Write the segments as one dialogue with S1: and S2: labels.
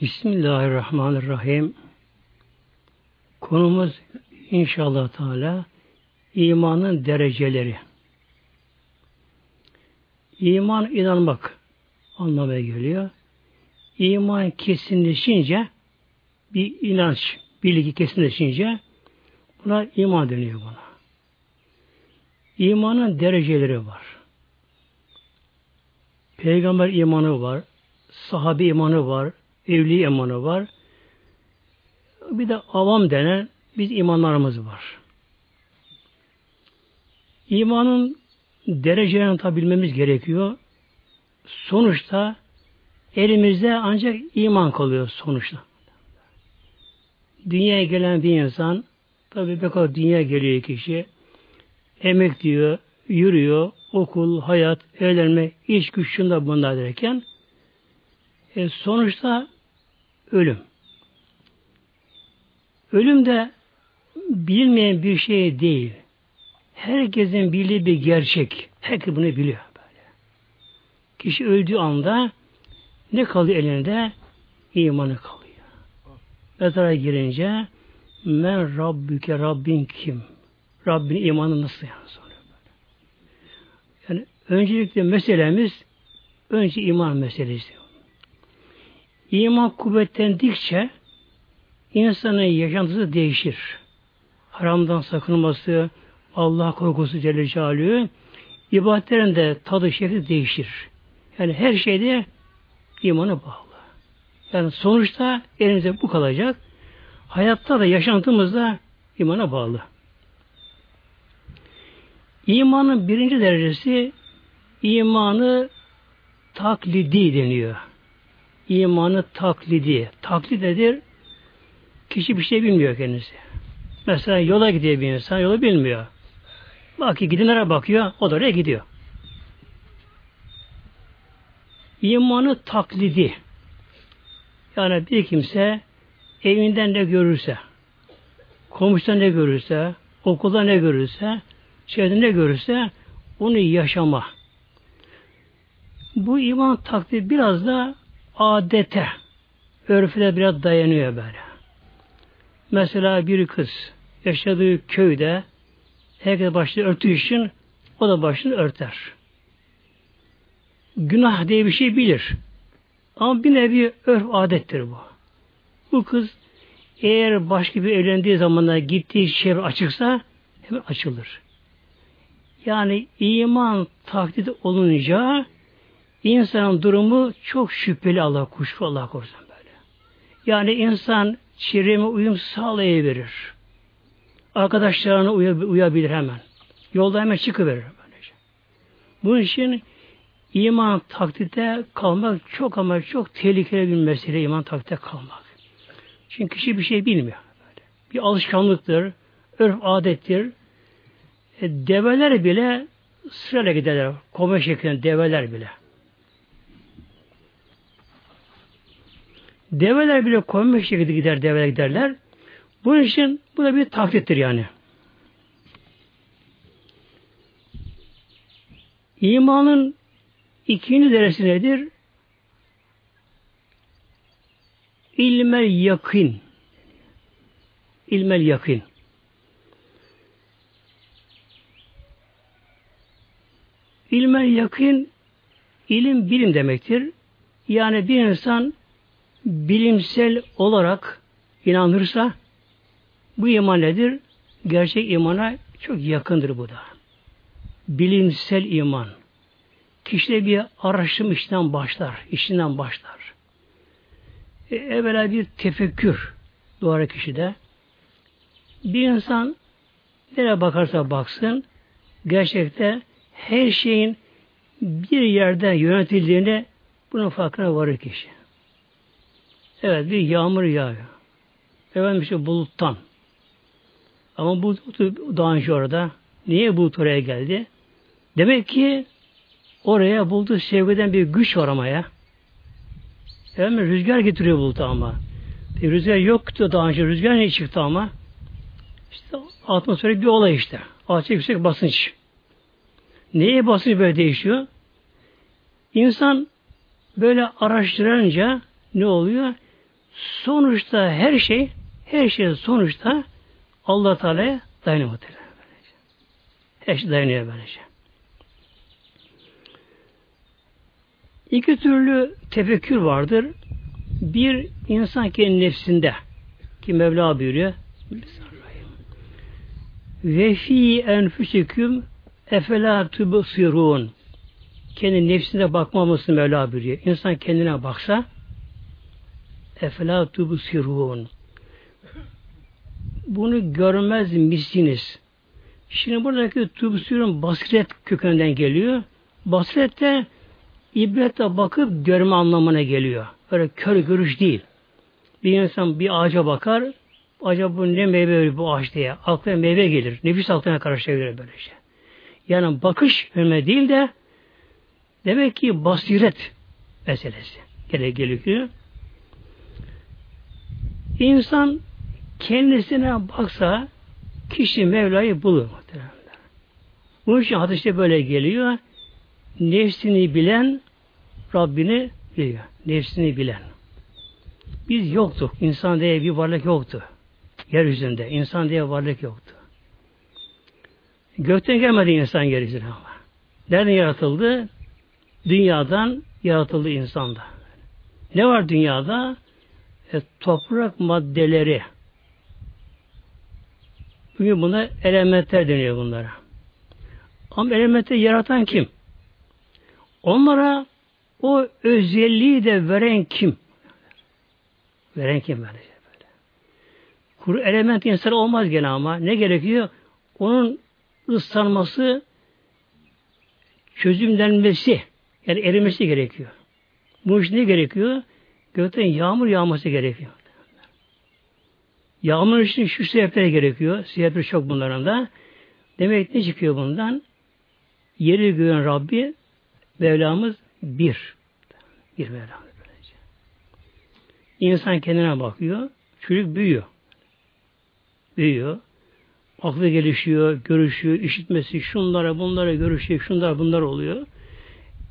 S1: Bismillahirrahmanirrahim. Konumuz inşallah Teala imanın dereceleri. İman inanmak anlamaya geliyor. İman kesinleşince bir inanç, bilgi kesinleşince buna iman deniyor buna. İmanın dereceleri var. Peygamber imanı var, sahabe imanı var, evli imanı var. Bir de avam denen biz imanlarımız var. İmanın derecelerini tabi bilmemiz gerekiyor. Sonuçta elimizde ancak iman kalıyor sonuçta. Dünyaya gelen bir insan tabi bir kadar dünya geliyor kişi emek diyor, yürüyor, okul, hayat, evlenme, iş güç şunda bunlar derken e, sonuçta ölüm. Ölüm de bilmeyen bir şey değil. Herkesin bildiği bir gerçek. Herkes bunu biliyor. Böyle. Kişi öldüğü anda ne kalıyor elinde? İmanı kalıyor. Mezara girince men Rabbüke Rabbin kim? Rabbin imanı nasıl yani sonra böyle. Yani öncelikle meselemiz önce iman meselesi. İman kuvvetlendikçe insanın yaşantısı değişir. Haramdan sakınması, Allah korkusu Celle Celaluhu, ibadetlerin de tadı şekli değişir. Yani her şeyde imana bağlı. Yani sonuçta elimizde bu kalacak. Hayatta da yaşantımızda imana bağlı. İmanın birinci derecesi imanı taklidi deniyor. İmanı taklidi. Taklit nedir? Kişi bir şey bilmiyor kendisi. Mesela yola gidiyor bir insan, yolu bilmiyor. Bakıyor, gidinlere bakıyor, o da oraya gidiyor. İmanı taklidi. Yani bir kimse evinden ne görürse, komşudan ne görürse, okulda ne görürse, çevrede ne görürse onu yaşama. Bu iman taklidi biraz da adete, örfüne biraz dayanıyor böyle. Mesela bir kız yaşadığı köyde herkes başını örtü için o da başını örter. Günah diye bir şey bilir. Ama bir nevi örf adettir bu. Bu kız eğer başka bir evlendiği zamanda gittiği çevre açıksa hemen açılır. Yani iman taklit olunca insanın durumu çok şüpheli Allah kuşku Allah korusun böyle. Yani insan çevreme uyum sağlayabilir. Arkadaşlarına uyabilir hemen. Yolda hemen çıkıverir. Böylece. Bunun için iman taktikte kalmak çok ama çok tehlikeli bir mesele iman taktikte kalmak. Çünkü kişi bir şey bilmiyor. Böyle. Bir alışkanlıktır, örf adettir. E, develer bile sırayla giderler. Kome şeklinde develer bile. Develer bile kome şeklinde gider, develer giderler. Bunun için bu da bir taklittir yani. İmanın ikinci deresi nedir? İlmel yakın. İlmel yakın. İlmel yakın ilim bilim demektir. Yani bir insan bilimsel olarak inanırsa bu iman nedir? Gerçek imana çok yakındır bu da. Bilimsel iman. Kişide bir araştırma işinden başlar, işinden başlar. E, evvela bir tefekkür doğar kişide. Bir insan nereye bakarsa baksın, gerçekte her şeyin bir yerden yönetildiğine bunun farkına varır kişi. Evet bir yağmur yağıyor. Efendim işte buluttan. Ama bu daha önce orada. Niye bulut oraya geldi? Demek ki oraya buldu sevgiden bir güç var ama ya. Efendim rüzgar getiriyor bulutu ama. E, rüzgar yoktu daha önce. Rüzgar ne çıktı ama? İşte atmosferik bir olay işte. Alçak yüksek basınç. Neye basınç böyle değişiyor? İnsan böyle araştırınca ne oluyor? Sonuçta her şey her şey sonuçta Allah Teala'ya dayanıyor muhtemelen. Her şey dayanıyor böylece. İki türlü tefekkür vardır. Bir insan kendi nefsinde ki Mevla buyuruyor ve fi enfüsiküm efela tubsirun kendi nefsine bakmaması Mevla buyuruyor. İnsan kendine baksa efela tubsirun bunu görmez misiniz? Şimdi buradaki tubsirun basiret kökünden geliyor. Basiret de ibretle bakıp görme anlamına geliyor. Böyle kör görüş değil. Bir insan bir ağaca bakar, acaba bu ne meyve bu ağaç diye. Aklına meyve gelir. Nefis aklına karışabilir böyle şey. Yani bakış önüme değil de demek ki basiret meselesi. Gerek gerekiyor. İnsan kendisine baksa kişi Mevla'yı bulur muhtemelen. Bunun için hadiste böyle geliyor. Nefsini bilen Rabbini biliyor. Nefsini bilen. Biz yoktuk. İnsan diye bir varlık yoktu. Yeryüzünde. insan diye varlık yoktu. Gökten gelmedi insan yeryüzüne ama. Nereden yaratıldı? Dünyadan yaratıldı insanda. Ne var dünyada? E, toprak maddeleri. Bugün buna elementler deniyor bunlara. Ama elementleri yaratan kim? Onlara o özelliği de veren kim? Veren kim böyle? böyle. Kuru element insan olmaz gene ama ne gerekiyor? Onun ıslanması, çözümlenmesi, yani erimesi gerekiyor. Bu iş ne gerekiyor? Gökten yağmur yağması gerekiyor. Yağmur için şu sebepler gerekiyor. Sebepler çok bunların da. Demek ne çıkıyor bundan? Yeri gören Rabbi Mevlamız bir. Bir Mevlamız böylece. İnsan kendine bakıyor. Çocuk büyüyor. Büyüyor. Aklı gelişiyor, görüşüyor, işitmesi, şunlara bunlara görüşüyor, şunlar bunlar oluyor.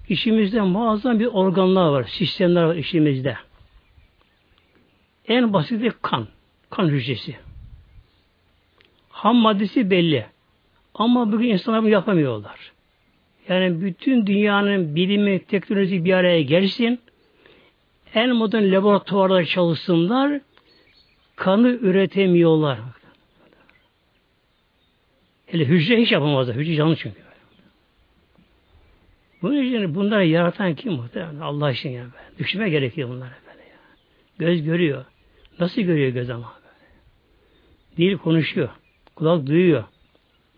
S1: İçimizde muazzam bir organlar var, sistemler var içimizde. En basiti kan, kan hücresi. Ham maddesi belli. Ama bugün insanlar bunu yapamıyorlar. Yani bütün dünyanın bilimi, teknoloji bir araya gelsin, en modern laboratuvarda çalışsınlar, kanı üretemiyorlar. Hele hücre hiç yapamazlar. Hücre canlı çünkü. Bunun için bunları yaratan kim muhtemelen? Allah için ya. Böyle. Düşünme gerekiyor bunlara böyle ya. Göz görüyor. Nasıl görüyor göz ama? Dil konuşuyor. Kulak duyuyor.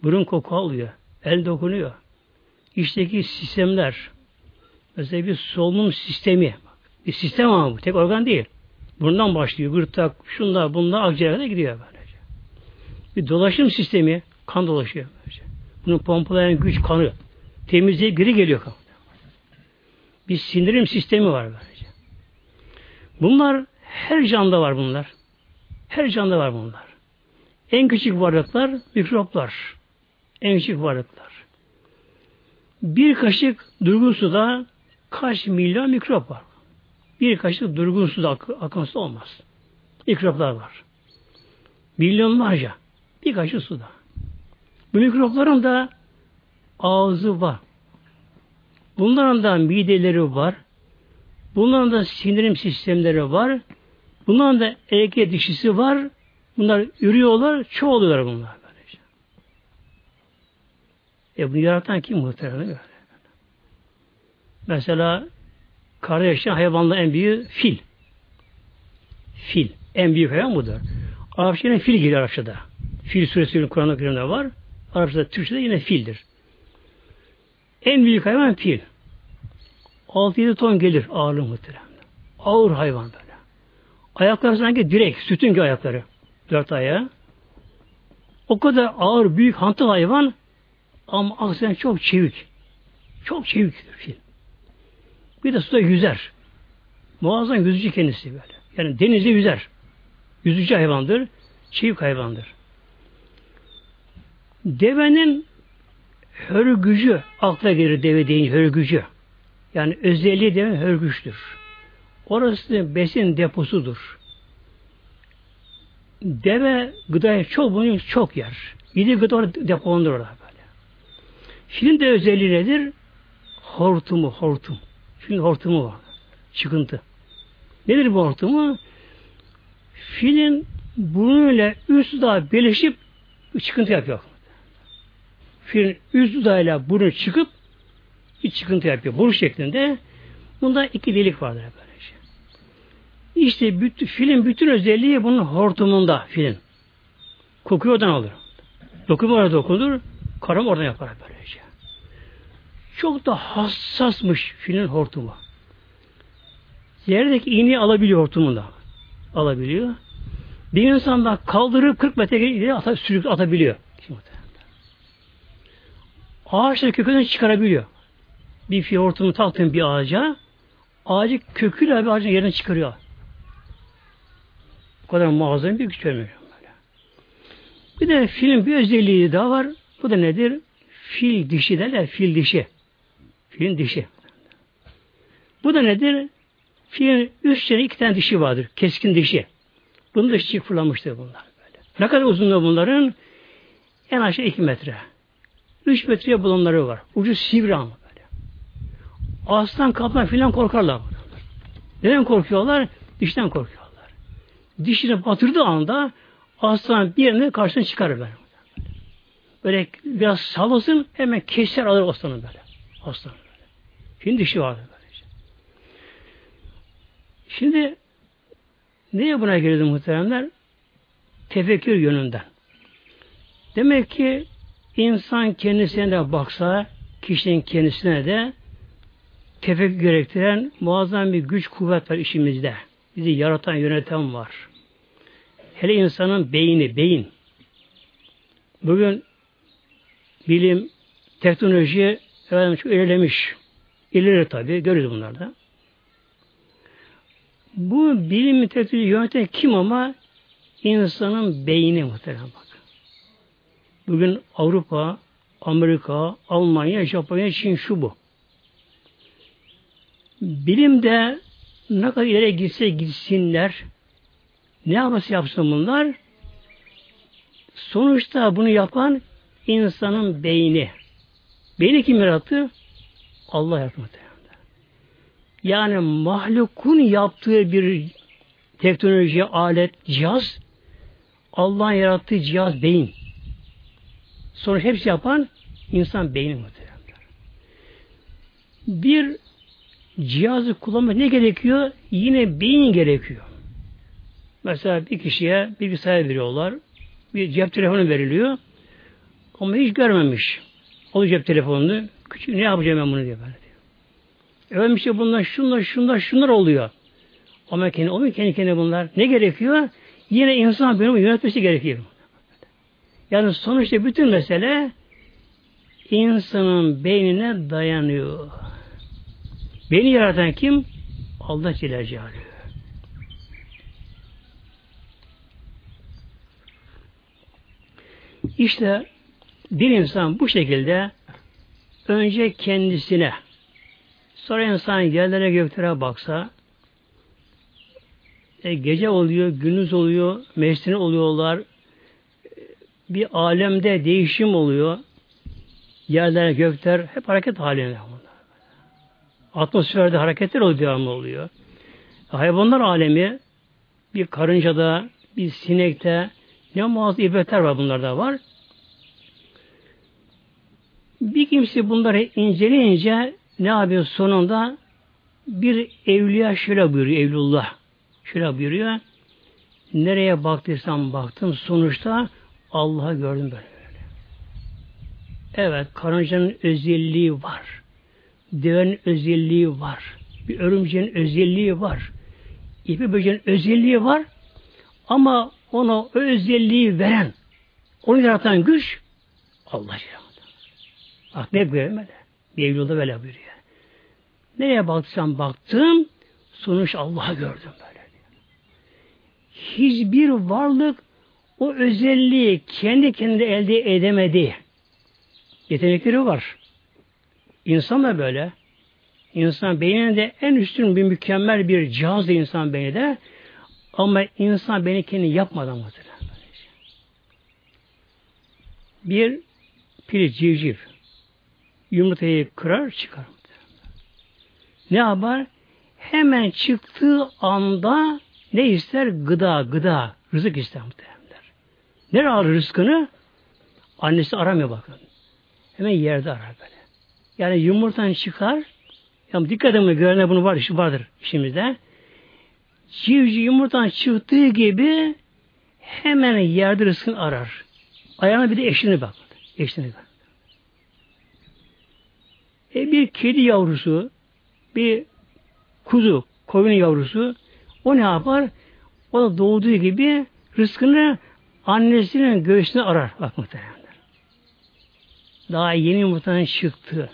S1: Burun koku alıyor. El dokunuyor. İçteki sistemler mesela bir solunum sistemi bir sistem ama bu. Tek organ değil. Bundan başlıyor. Gırtlak, şunlar, bunlar akciğere gidiyor böylece. Bir dolaşım sistemi kan dolaşıyor. Böylece. Bunun pompalayan güç kanı. Temizliğe geri geliyor kan. Bir sindirim sistemi var böylece. Bunlar her canlıda var bunlar. Her canlıda var bunlar. En küçük varlıklar mikroplar. En küçük varlıklar. Bir kaşık durgun suda kaç milyon mikrop var. Bir kaşık durgun suda ak akan su olmaz. Mikroplar var. Milyonlarca. Bir kaşık suda. Bu mikropların da ağzı var. Bunların da mideleri var. Bunların da sindirim sistemleri var. Bunların da erkek dişisi var. Bunlar ürüyorlar, çoğalıyorlar bunlar. Böylece. E bunu yaratan kim muhtemelen? Mesela karda yaşayan hayvanla en büyüğü fil. Fil. En büyük hayvan budur. Arapçada fil geliyor Arapçada. Fil suresinin Kur'an-ı Kerim'de var. Arapçada, Türkçe'de yine fildir. En büyük hayvan fil. 6-7 ton gelir ağırlığı muhtemelen. Ağır hayvan böyle. Ayakları sanki direk, sütün gibi ayakları. Dört ayağı. O kadar ağır, büyük, hantı hayvan ama aksine çok çevik. Çok çeviktir fil. Bir de suda yüzer. Muazzam yüzücü kendisi böyle. Yani denizde yüzer. Yüzücü hayvandır. Çevik hayvandır. Devenin hörgücü akla gelir deve deyince hörgücü. Yani özelliği devenin hörgüçtür. Orası besin deposudur. deve gıdaya çok bunu çok yer. Yedi gıda orada depolanır orada böyle. Filin de özelliği nedir? Hortumu, hortum. Filin hortumu var. Çıkıntı. Nedir bu hortumu? Filin burnuyla üst dudağı birleşip çıkıntı yapıyor. Filin üst dudağıyla burnu çıkıp bir çıkıntı yapıyor. Boru şeklinde. Bunda iki delik vardır böylece. İşte bütün, filin bütün özelliği bunun hortumunda filin. Kokuyu oradan alır. Dokuma orada dokunur, karım oradan yapar böylece. Çok da hassasmış filin hortumu. Yerdeki iğneyi alabiliyor hortumunda. Alabiliyor. Bir insan da kaldırıp 40 metre ileri ata, sürük atabiliyor. Ağaçları kökünden çıkarabiliyor. Bir fil hortumu taktığın bir ağaca ağacı köküyle bir ağacın yerine çıkarıyor. Kadar muazzam bir güç vermiyor. Bir de filin bir özelliği daha var. Bu da nedir? Fil dişi derler. Fil dişi. Filin dişi. Bu da nedir? Filin üç tane iki tane dişi vardır. Keskin dişi. Bunu da çiçek fırlamıştır bunlar. Böyle. Ne kadar uzunluğu bunların? En aşağı iki metre. Üç metreye bulanları var. Ucu sivri ama böyle. Aslan kaplan filan korkarlar. Neden korkuyorlar? Dişten korkuyorlar. Dişini batırdığı anda aslan bir yerine karşısına çıkarır böyle. Böyle biraz sallasın hemen keser alır aslanı böyle. Aslan böyle. Şimdi dişi vardı böylece. Şimdi Niye buna girdi muhteremler? Tefekkür yönünden. Demek ki insan kendisine de baksa, kişinin kendisine de tefekkür gerektiren muazzam bir güç kuvvet var işimizde. Bizi yaratan, yöneten var. Hele insanın beyni, beyin. Bugün bilim, teknoloji efendim, çok ilerlemiş. İleri tabi, görüyoruz bunlarda. Bu bilim teknoloji yöneten kim ama? insanın beyni muhtemelen bak. Bugün Avrupa, Amerika, Almanya, Japonya, Çin şu bu. Bilimde ne kadar ileri gitse gitsinler ne yapması yapsın bunlar? Sonuçta bunu yapan insanın beyni. Beyni kim yarattı? Allah yarattı. Yani mahlukun yaptığı bir teknoloji, alet, cihaz Allah'ın yarattığı cihaz beyin. Sonra hepsi yapan insan beyni muhtemelen. Bir cihazı kullanmak ne gerekiyor? Yine beyin gerekiyor. Mesela bir kişiye bilgisayar veriyorlar. Bir cep telefonu veriliyor. Ama hiç görmemiş. O cep telefonunu. Küçük ne yapacağım ben bunu diye böyle. Efendim işte bunlar şunlar şunlar şunlar oluyor. Ama kendi, o kendi kendine bunlar. Ne gerekiyor? Yine insan benim yönetmesi gerekiyor. Yani sonuçta bütün mesele insanın beynine dayanıyor. Beni yaratan kim? Allah Celle Celaluhu. İşte bir insan bu şekilde önce kendisine Sonra insan yerlere göklere baksa e, gece oluyor, gündüz oluyor, mevsim oluyorlar. Bir alemde değişim oluyor. Yerler, gökler hep hareket halinde. Atmosferde hareketler oluyor, devamlı oluyor. Hayvanlar alemi bir karıncada, bir sinekte ne muazzam ibretler var bunlarda var. Bir kimse bunları inceleyince ne yapıyor sonunda? Bir evliya şöyle buyuruyor, Evlullah. Şöyle buyuruyor. Nereye baktıysam baktım sonuçta Allah'a gördüm böyle. böyle. Evet, karıncanın özelliği var. Devenin özelliği var. Bir örümceğin özelliği var. İpi böceğin özelliği var. Ama ona o özelliği veren, onu yaratan güç Allah. Bak ne böyle. Bir evlullah böyle buyuruyor. Nereye baksam baktım, sonuç Allah'a gördüm böyle. Hiçbir varlık o özelliği kendi kendine elde edemedi. Yetenekleri var. İnsan da böyle. İnsan beyninde en üstün bir mükemmel bir cihaz insan beyni de ama insan beni kendi yapmadan mıdır? bir pili civciv yumurtayı kırar çıkar. Ne yapar? Hemen çıktığı anda ne ister? Gıda, gıda, rızık ister muhtemelenler. Nereye alır rızkını? Annesi aramıyor bakın. Hemen yerde arar böyle. Yani yumurtadan çıkar. Ya dikkat edin görene bunu var, işi vardır işimizde. Civciv yumurtadan çıktığı gibi hemen yerde rızkını arar. Ayağına bir de eşini bak. Eşini bak. E bir kedi yavrusu, bir kuzu, koyun yavrusu o ne yapar? O da doğduğu gibi rızkını annesinin göğsüne arar. Bak muhtemelen. Daha yeni yumurtadan çıktı.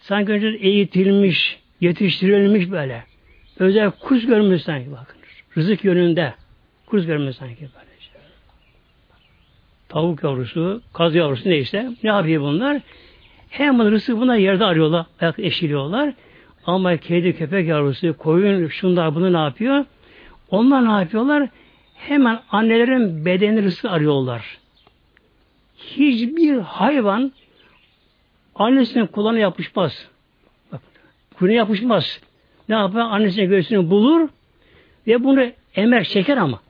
S1: Sanki önce eğitilmiş, yetiştirilmiş böyle. Özel kurs görmüş sanki bakın. Rızık yönünde kurs görmüş sanki böyle. Tavuk yavrusu, kaz yavrusu neyse ne yapıyor bunlar? Hemen rızık bunlar yerde arıyorlar, ayak eşiliyorlar. Ama kedi, köpek yavrusu, koyun, şunlar bunu ne yapıyor? Onlar ne yapıyorlar? Hemen annelerin bedeni rızkı arıyorlar. Hiçbir hayvan annesinin kulağına yapışmaz. Bak, kulağına yapışmaz. Ne yapar? Annesinin göğsünü bulur ve bunu emer çeker ama.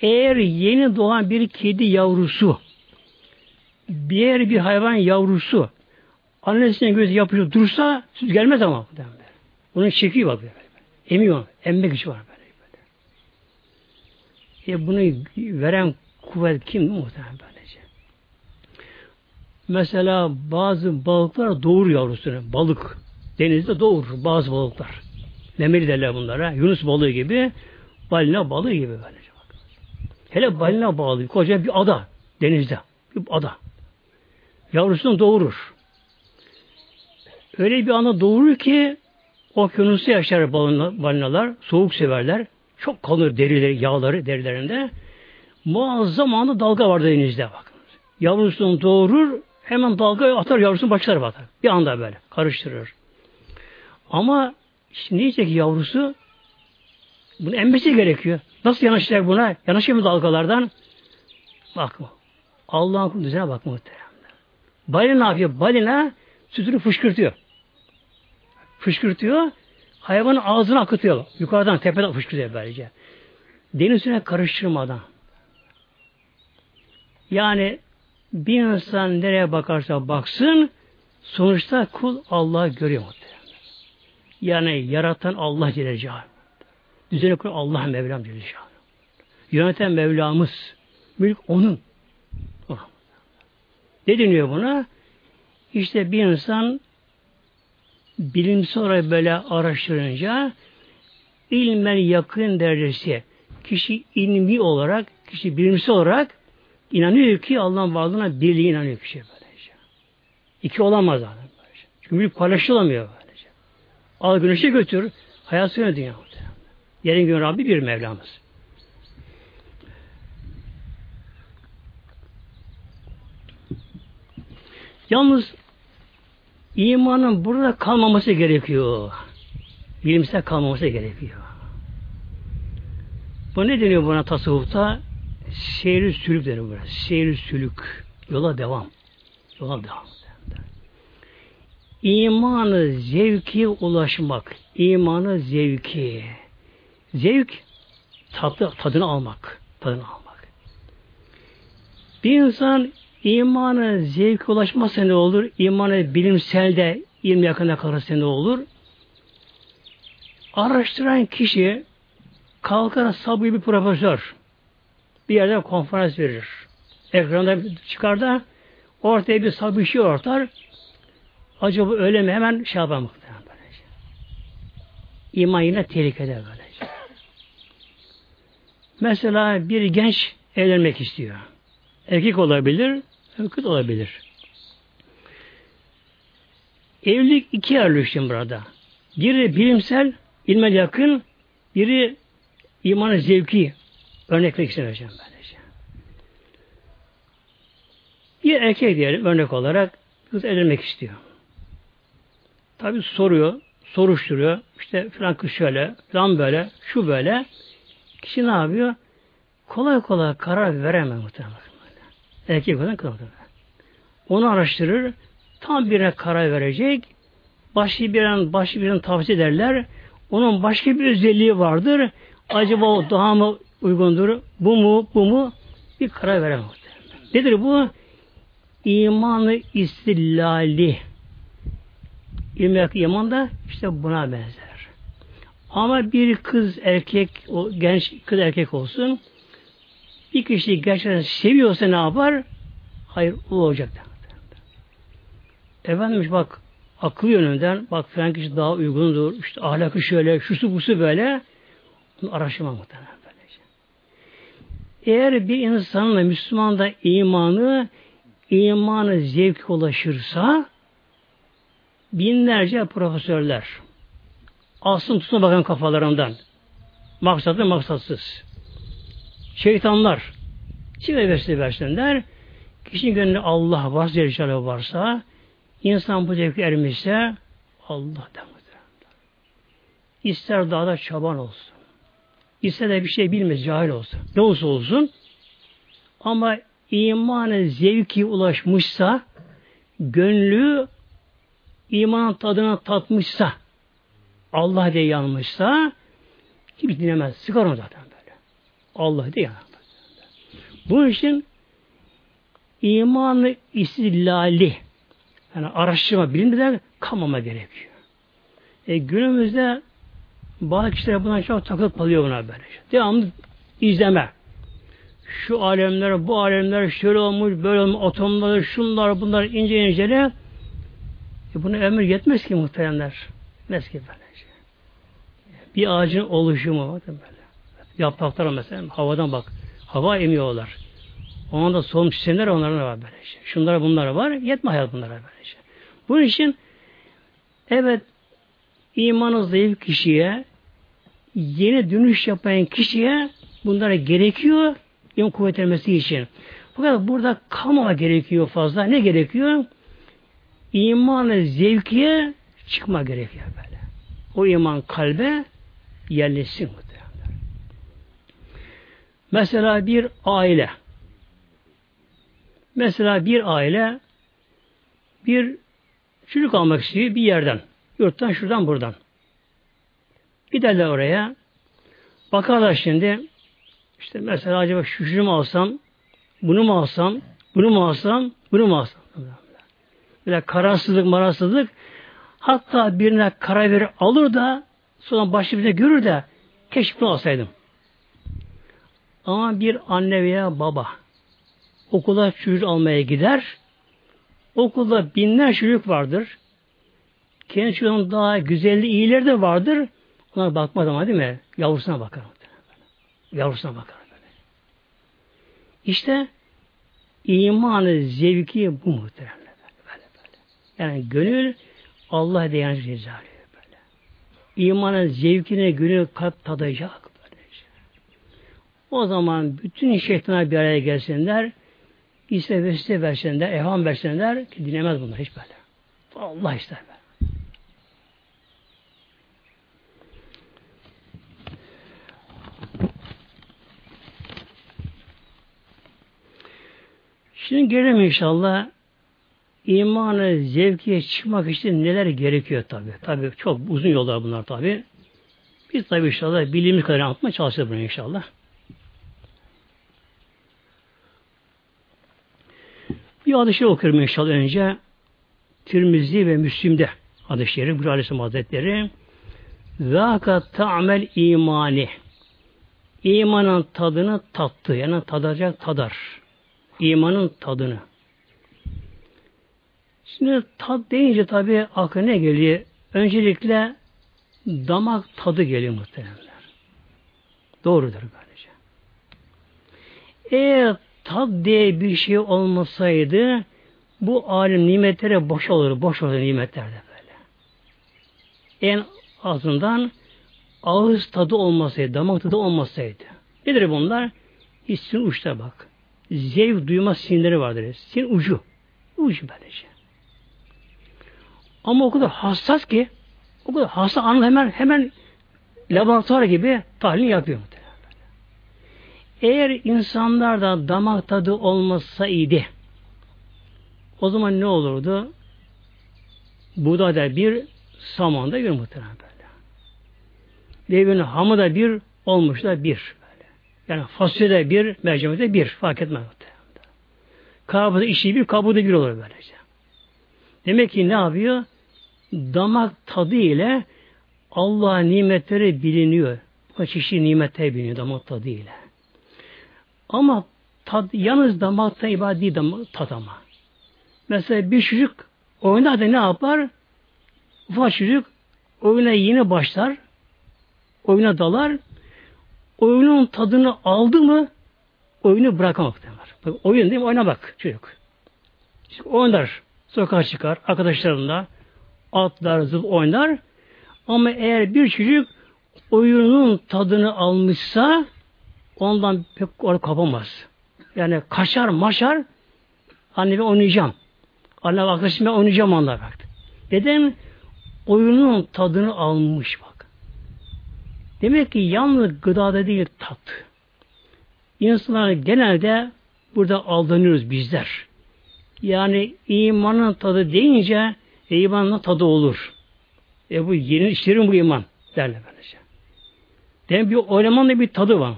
S1: Eğer yeni doğan bir kedi yavrusu diğer bir hayvan yavrusu annesinin gözü yapışıyor dursa süt gelmez ama. Bunun çekiyor bak böyle. Emiyor. Emme gücü var böyle. böyle. E bunu veren kuvvet kim muhtemelen böylece? Mesela bazı balıklar doğur yavrusunu. Balık denizde doğurur bazı balıklar. Memeli derler bunlara. Yunus balığı gibi, balina balığı gibi böylece. Bak. Hele balina balığı, koca bir ada denizde. Bir ada. Yavrusunu doğurur. Öyle bir anda doğurur ki okyanusta yaşar balinalar, soğuk severler. Çok kalır derileri, yağları derilerinde. Muazzam anda dalga var denizde bakın. Yavrusunu doğurur, hemen dalga atar yavrusunu başlar batar. Bir anda böyle karıştırır. Ama şimdi diyecek yavrusu bunu emmesi gerekiyor. Nasıl yanaşacak buna? Yanaşıyor mu dalgalardan? Bakma. Allah'ın düzene bakma muhtemelen. Balina ne yapıyor? Balina sütünü fışkırtıyor. Fışkırtıyor. Hayvanın ağzına akıtıyor. Yukarıdan tepeden fışkırtıyor böylece. Denizine karıştırmadan. Yani bir insan nereye bakarsa baksın sonuçta kul Allah görüyor. Yani yaratan Allah Celle Celaluhu. Düzeni kuran Allah Mevlam Celle Celaluhu. Yöneten Mevlamız. Mülk onun. Ne deniyor buna? İşte bir insan bilimsel olarak böyle araştırınca ilmen yakın derecesi kişi ilmi olarak, kişi bilimsel olarak inanıyor ki Allah'ın varlığına birliği inanıyor kişi böylece. İki olamaz böylece. Çünkü bir paylaşılamıyor. Al güneşe götür, hayat sönüyor dünya. Yerin gün Rabbi bir Mevlamız. Yalnız imanın burada kalmaması gerekiyor. Bilimsel kalmaması gerekiyor. Bu ne deniyor buna tasavvufta? Seyri sülük deniyor buna. Seyri sülük. Yola devam. Yola devam. İmanı zevki ulaşmak. İmanı zevki. Zevk tatlı, tadını almak. Tadını almak. Bir insan İmanı zevke ulaşmazsa ne olur? İmanı bilimselde ilmi yakında kalırsa ne olur? Araştıran kişi kalkar sabı bir profesör bir yerde konferans verir. Ekranda çıkar da ortaya bir sabı işi ortar. Acaba öyle mi? Hemen şey yapar muhtemelen böylece. İman yine tehlikede böylece. Mesela bir genç evlenmek istiyor. Erkek olabilir, Kız olabilir. Evlilik iki ayrılıyor burada. Biri bilimsel, ilme yakın, biri imanı zevki. Örnek vermek istemeyeceğim böylece. Bir erkek diyelim örnek olarak kız evlenmek istiyor. Tabi soruyor, soruşturuyor. İşte falan kız şöyle, falan böyle, şu böyle. Kişi ne yapıyor? Kolay kolay karar veremez muhtemelen. Erkek olan kız Onu araştırır. Tam birine karar verecek. Başka bir an başka birine tavsiye ederler. Onun başka bir özelliği vardır. Acaba o daha mı uygundur? Bu mu? Bu mu? Bir karar veremez. Nedir bu? İmanı istillali. İlmi iman da işte buna benzer. Ama bir kız erkek, o genç kız erkek olsun, bir kişi gerçekten seviyorsa ne yapar? Hayır, o olacak. Efendim bak, akıl yönünden, bak falan kişi daha uygundur, işte ahlakı şöyle, şusu busu böyle, bunu araştırma muhtemelen. Eğer bir insanla Müslüman da imanı, imanı zevk ulaşırsa, binlerce profesörler, alsın tutsun bakan kafalarından. Maksatlı maksatsız. Şeytanlar kime versin versinler. Kişinin gönlünde Allah varsa, Celle varsa, insan bu zevki ermişse Allah demektir. İster dağda çaban olsun. İster de bir şey bilmez, cahil olsun. Ne olursa olsun. Ama imanı zevki ulaşmışsa, gönlü imanın tadına tatmışsa, Allah diye yanmışsa hiç dinlemez. Sıkar onu zaten böyle. Allah diye yanmaz. Bu için imanı istillali yani araştırma, bilimden kalmama gerekiyor. E, günümüzde bazı kişiler buna çok takılıp kalıyor buna böyle. Devamlı izleme. Şu alemler, bu alemler şöyle olmuş, böyle olmuş, atomlar, şunlar, bunlar ince incele. E buna ömür yetmez ki muhteremler. Yetmez ki böyle bir ağacın oluşumu bakın böyle. Yapraklar mesela havadan bak. Hava emiyorlar. O anda solmuş sistemler onların var böyle şey. Şunlara bunlara var. Yetme hayat bunlara böyle şey. Bunun için evet imanı zayıf kişiye yeni dönüş yapan kişiye bunlara gerekiyor iman kuvvetlenmesi için. Fakat burada kalmama gerekiyor fazla. Ne gerekiyor? İmanı zevkiye çıkma gerekiyor böyle. O iman kalbe yerleşsin muhtemelen. Mesela bir aile mesela bir aile bir çocuk almak istiyor bir yerden. Yurttan şuradan buradan. Giderler oraya. Bakarlar şimdi işte mesela acaba şu şunu mu alsam, bunu mu alsam, bunu mu alsam, bunu mu alsam? Böyle kararsızlık, mararsızlık hatta birine karar verir alır da Sonra başka bir görür de keşke bunu alsaydım. Ama bir anne veya baba okula çocuk almaya gider. Okulda binler çocuk vardır. Kendi çocuğun daha güzelliği, iyileri de vardır. Ona bakmaz ama değil mi? Yavrusuna bakar. Yavrusuna bakar. Böyle. İşte imanı, zevki bu muhtemelen. Böyle, böyle. Yani gönül Allah diyen cezali imanın zevkine gönül kalp tadacak. Böylece. O zaman bütün şeytanlar bir araya gelsinler, ise vesile versinler, evham versinler ki dinlemez bunlar hiç böyle. Allah ister böyle. Şimdi gelelim inşallah imanı zevkiye çıkmak için neler gerekiyor tabi. Tabi çok uzun yollar bunlar tabi. Biz tabi inşallah bildiğimiz kadar anlatmaya çalışacağız bunu inşallah. Bir hadis-i şey okuyorum inşallah önce. Tirmizi ve Müslim'de hadis-i şerif, Buyur Aleyhisselam Hazretleri Zâka ta'mel imani İmanın tadını tattı. Yani tadacak tadar. İmanın tadını. Şimdi tat deyince tabi akla ne geliyor? Öncelikle damak tadı geliyor muhtemelenler. Doğrudur böylece. Eğer tat diye bir şey olmasaydı bu alim nimetlere boş olur, boş olur nimetler de böyle. En azından ağız tadı olmasaydı, damak tadı olmasaydı. Nedir bunlar? Hissin uçta bak. Zevk duyma sinirleri vardır. Sin ucu. Ucu böylece. Ama o kadar hassas ki o kadar hassas anı hemen hemen laboratuvar gibi tahlil yapıyor. Eğer insanlarda damak tadı olmasaydı o zaman ne olurdu? Buğdayda bir, samanda bir muhtemelen böyle. Birbirinin hamı da bir, olmuş da bir. Böyle. Yani fasulyede bir, mercimekte bir. Fark etmez muhtemelen. Kabuğda işi bir, kabuğda bir olur böylece. Demek ki ne yapıyor? Damak tadı ile Allah nimetleri biliniyor. Bu çeşitli nimetler biliniyor damak tadı ile. Ama tad, yalnız damakta ibadet değil damak, ama. Mesela bir çocuk oyunda da ne yapar? Ufak çocuk oyuna yeni başlar. Oyuna dalar. Oyunun tadını aldı mı oyunu bırakamak demir. Bak, oyun değil mi? Oyna bak çocuk. Oynar. Sokağa çıkar. Arkadaşlarında atlar, zıp oynar. Ama eğer bir çocuk oyunun tadını almışsa ondan pek orada kapamaz. Yani kaçar maşar anne ben oynayacağım. Anne arkadaşım ben oynayacağım onlar baktı. Neden? Oyunun tadını almış bak. Demek ki yalnız gıdada değil tat. İnsanlar genelde burada aldanıyoruz bizler. Yani imanın tadı deyince e, imanın tadı olur. E bu yeni işlerin bu iman derler böylece. Demek bir oynamanın da bir tadı var.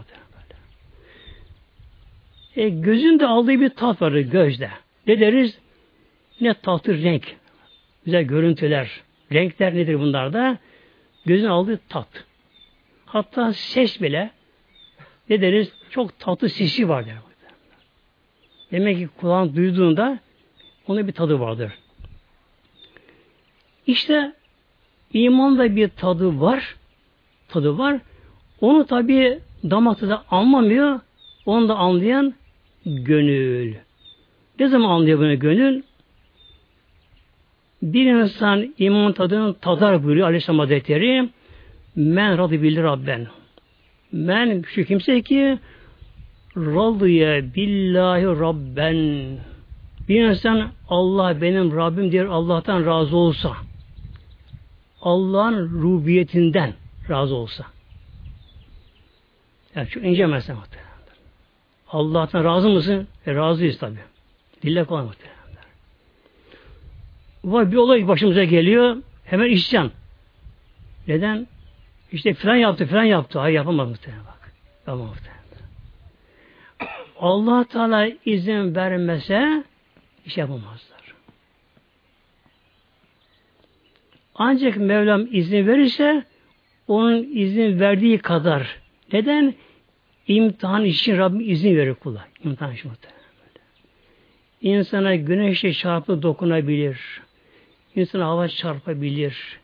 S1: E, gözün de aldığı bir tat var gözde. Ne deriz? Ne tatlı renk. Güzel görüntüler. Renkler nedir bunlarda? Gözün aldığı tat. Hatta ses bile ne deriz? Çok tatlı sesi var der. Demek ki kulağın duyduğunda onun bir tadı vardır. İşte imanda bir tadı var. Tadı var. Onu tabi damakta da anlamıyor. Onu da anlayan gönül. Ne zaman anlıyor bunu gönül? Bir insan iman tadını tadar buyuruyor Aleyhisselam Hazretleri. Men radı bilir Rabben. Men şu kimse ki radıya billahi rabben bir insan Allah benim Rabbim diye Allah'tan razı olsa Allah'ın rubiyetinden razı olsa yani çok ince mesele Allah'tan razı mısın? E, razıyız tabi. Dille kolay muhtemelen. Var bir olay başımıza geliyor. Hemen isyan. Neden? İşte filan yaptı, filan yaptı. Hayır yapamaz muhtemelen bak. Yapamaz muhtemelen. Allah Teala izin vermese iş yapamazlar. Ancak Mevlam izin verirse onun izin verdiği kadar. Neden? İmtihan için Rabbim izin verir kula. İmtihan için İnsana güneşe çarpı dokunabilir. İnsana hava çarpabilir.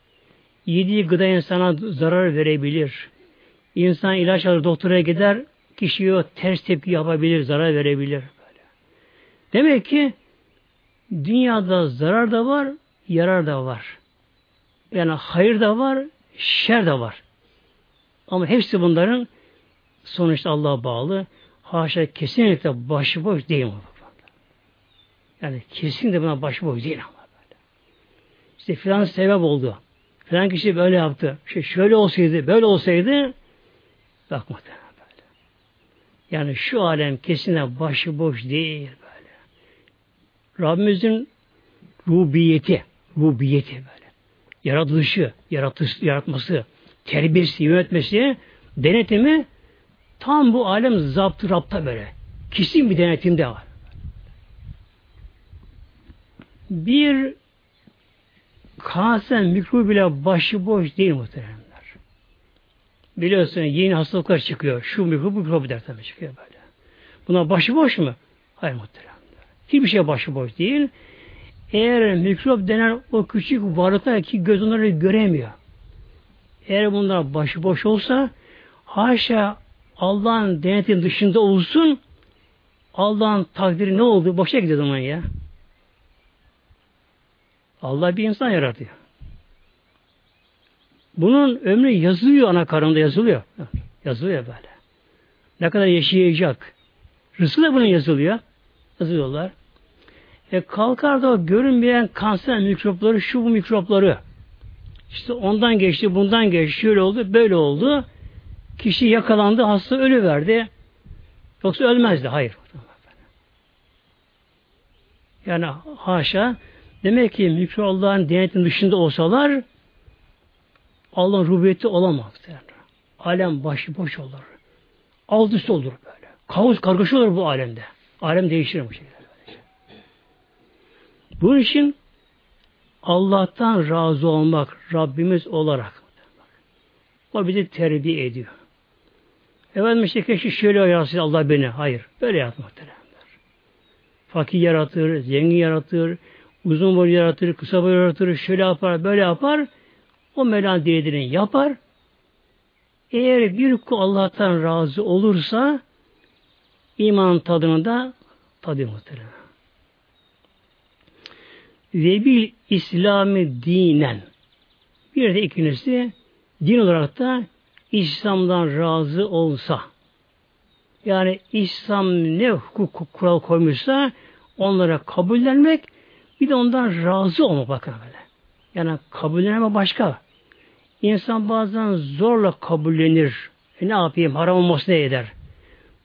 S1: Yediği gıda insana zarar verebilir. İnsan ilaç alır doktora gider kişiye ters tepki yapabilir, zarar verebilir. Demek ki dünyada zarar da var, yarar da var. Yani hayır da var, şer de var. Ama hepsi bunların sonuçta Allah'a bağlı. Haşa kesinlikle başıboş değil mi? Yani kesinlikle buna başıboş değil ama böyle. İşte filan sebep oldu. Filan kişi böyle yaptı. İşte şöyle olsaydı, böyle olsaydı bak muhtemelen. Yani şu alem kesinlikle başıboş değil böyle. Rabbimizin rubiyeti, rubiyeti böyle. Yaratılışı, yaratış, yaratması, terbiyesi, yönetmesi, denetimi tam bu alem zaptı rapta böyle. Kesin bir denetimde var. Bir kanser mikrobu bile başıboş değil muhtemelen. Biliyorsun yeni hastalıklar çıkıyor. Şu mikrop, bu mikrop der tabii çıkıyor böyle. Buna başıboş mu? Hayır muhterem. Hiçbir şey başıboş değil. Eğer mikrop denen o küçük varlıklar ki göz onları göremiyor. Eğer bunlar başıboş olsa haşa Allah'ın denetim dışında olsun Allah'ın takdiri ne oldu? Boşa gidiyor zaman ya. Allah bir insan yaratıyor. Bunun ömrü yazılıyor ana karnında yazılıyor. Yazılıyor böyle. Ne kadar yaşayacak. Rızkı da bunun yazılıyor. Yazıyorlar. E kalkar da görünmeyen kanser mikropları, şu bu mikropları. İşte ondan geçti, bundan geçti, şöyle oldu, böyle oldu. Kişi yakalandı, hasta ölü verdi. Yoksa ölmezdi. Hayır. Yani haşa demek ki mikro Allah'ın denetim dışında olsalar Allah'ın rububiyeti olamaz. Yani. Alem başı boş olur. Alt üst olur böyle. Kaos kargaşa olur bu alemde. Alem değişir bu şekilde. Bunun için Allah'tan razı olmak Rabbimiz olarak o bizi terbiye ediyor. Efendim işte keşke şöyle yaratsın Allah beni. Hayır. Böyle yapmak. Fakir yaratır, zengin yaratır, uzun boy yaratır, kısa boy yaratır, şöyle yapar, böyle yapar. O Mevla'nın dilediğini yapar. Eğer bir kul Allah'tan razı olursa iman tadını da tadıyor muhtemelen. Ve bil İslami dinen. Bir de ikincisi din olarak da İslam'dan razı olsa. Yani İslam ne hukuk kural koymuşsa onlara kabullenmek bir de ondan razı olmak bakın böyle. Yani kabullenme başka. İnsan bazen zorla kabullenir. E ne yapayım haram olması ne eder?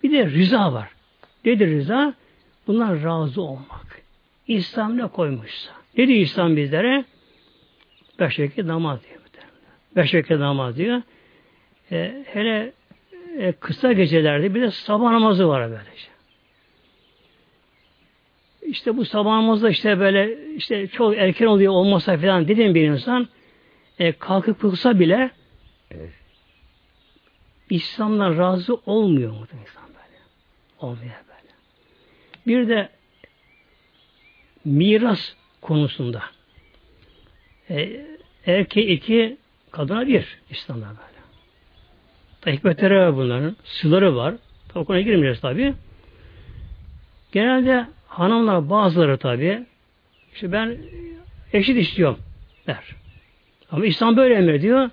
S1: Bir de rıza var. Nedir rıza? Bundan razı olmak. İslam ne koymuşsa. Ne diyor İslam bizlere? Beş vakit namaz diyor. Beş vakit namaz diyor. E, hele e, kısa gecelerde bir de sabah namazı var böylece. İşte bu sabah namazı işte böyle işte çok erken oluyor olmasa falan dedim bir insan e, kalkıp kılsa bile İslam'dan razı olmuyor mu insan böyle. Olmuyor böyle. Bir de miras konusunda e, erkeği iki kadına bir İslam'da böyle. Da hikmetleri var bunların. Sırları var. O konuya girmeyeceğiz tabi. Genelde hanımlar bazıları tabi işte ben eşit istiyorum der. Ama İslam böyle emrediyor.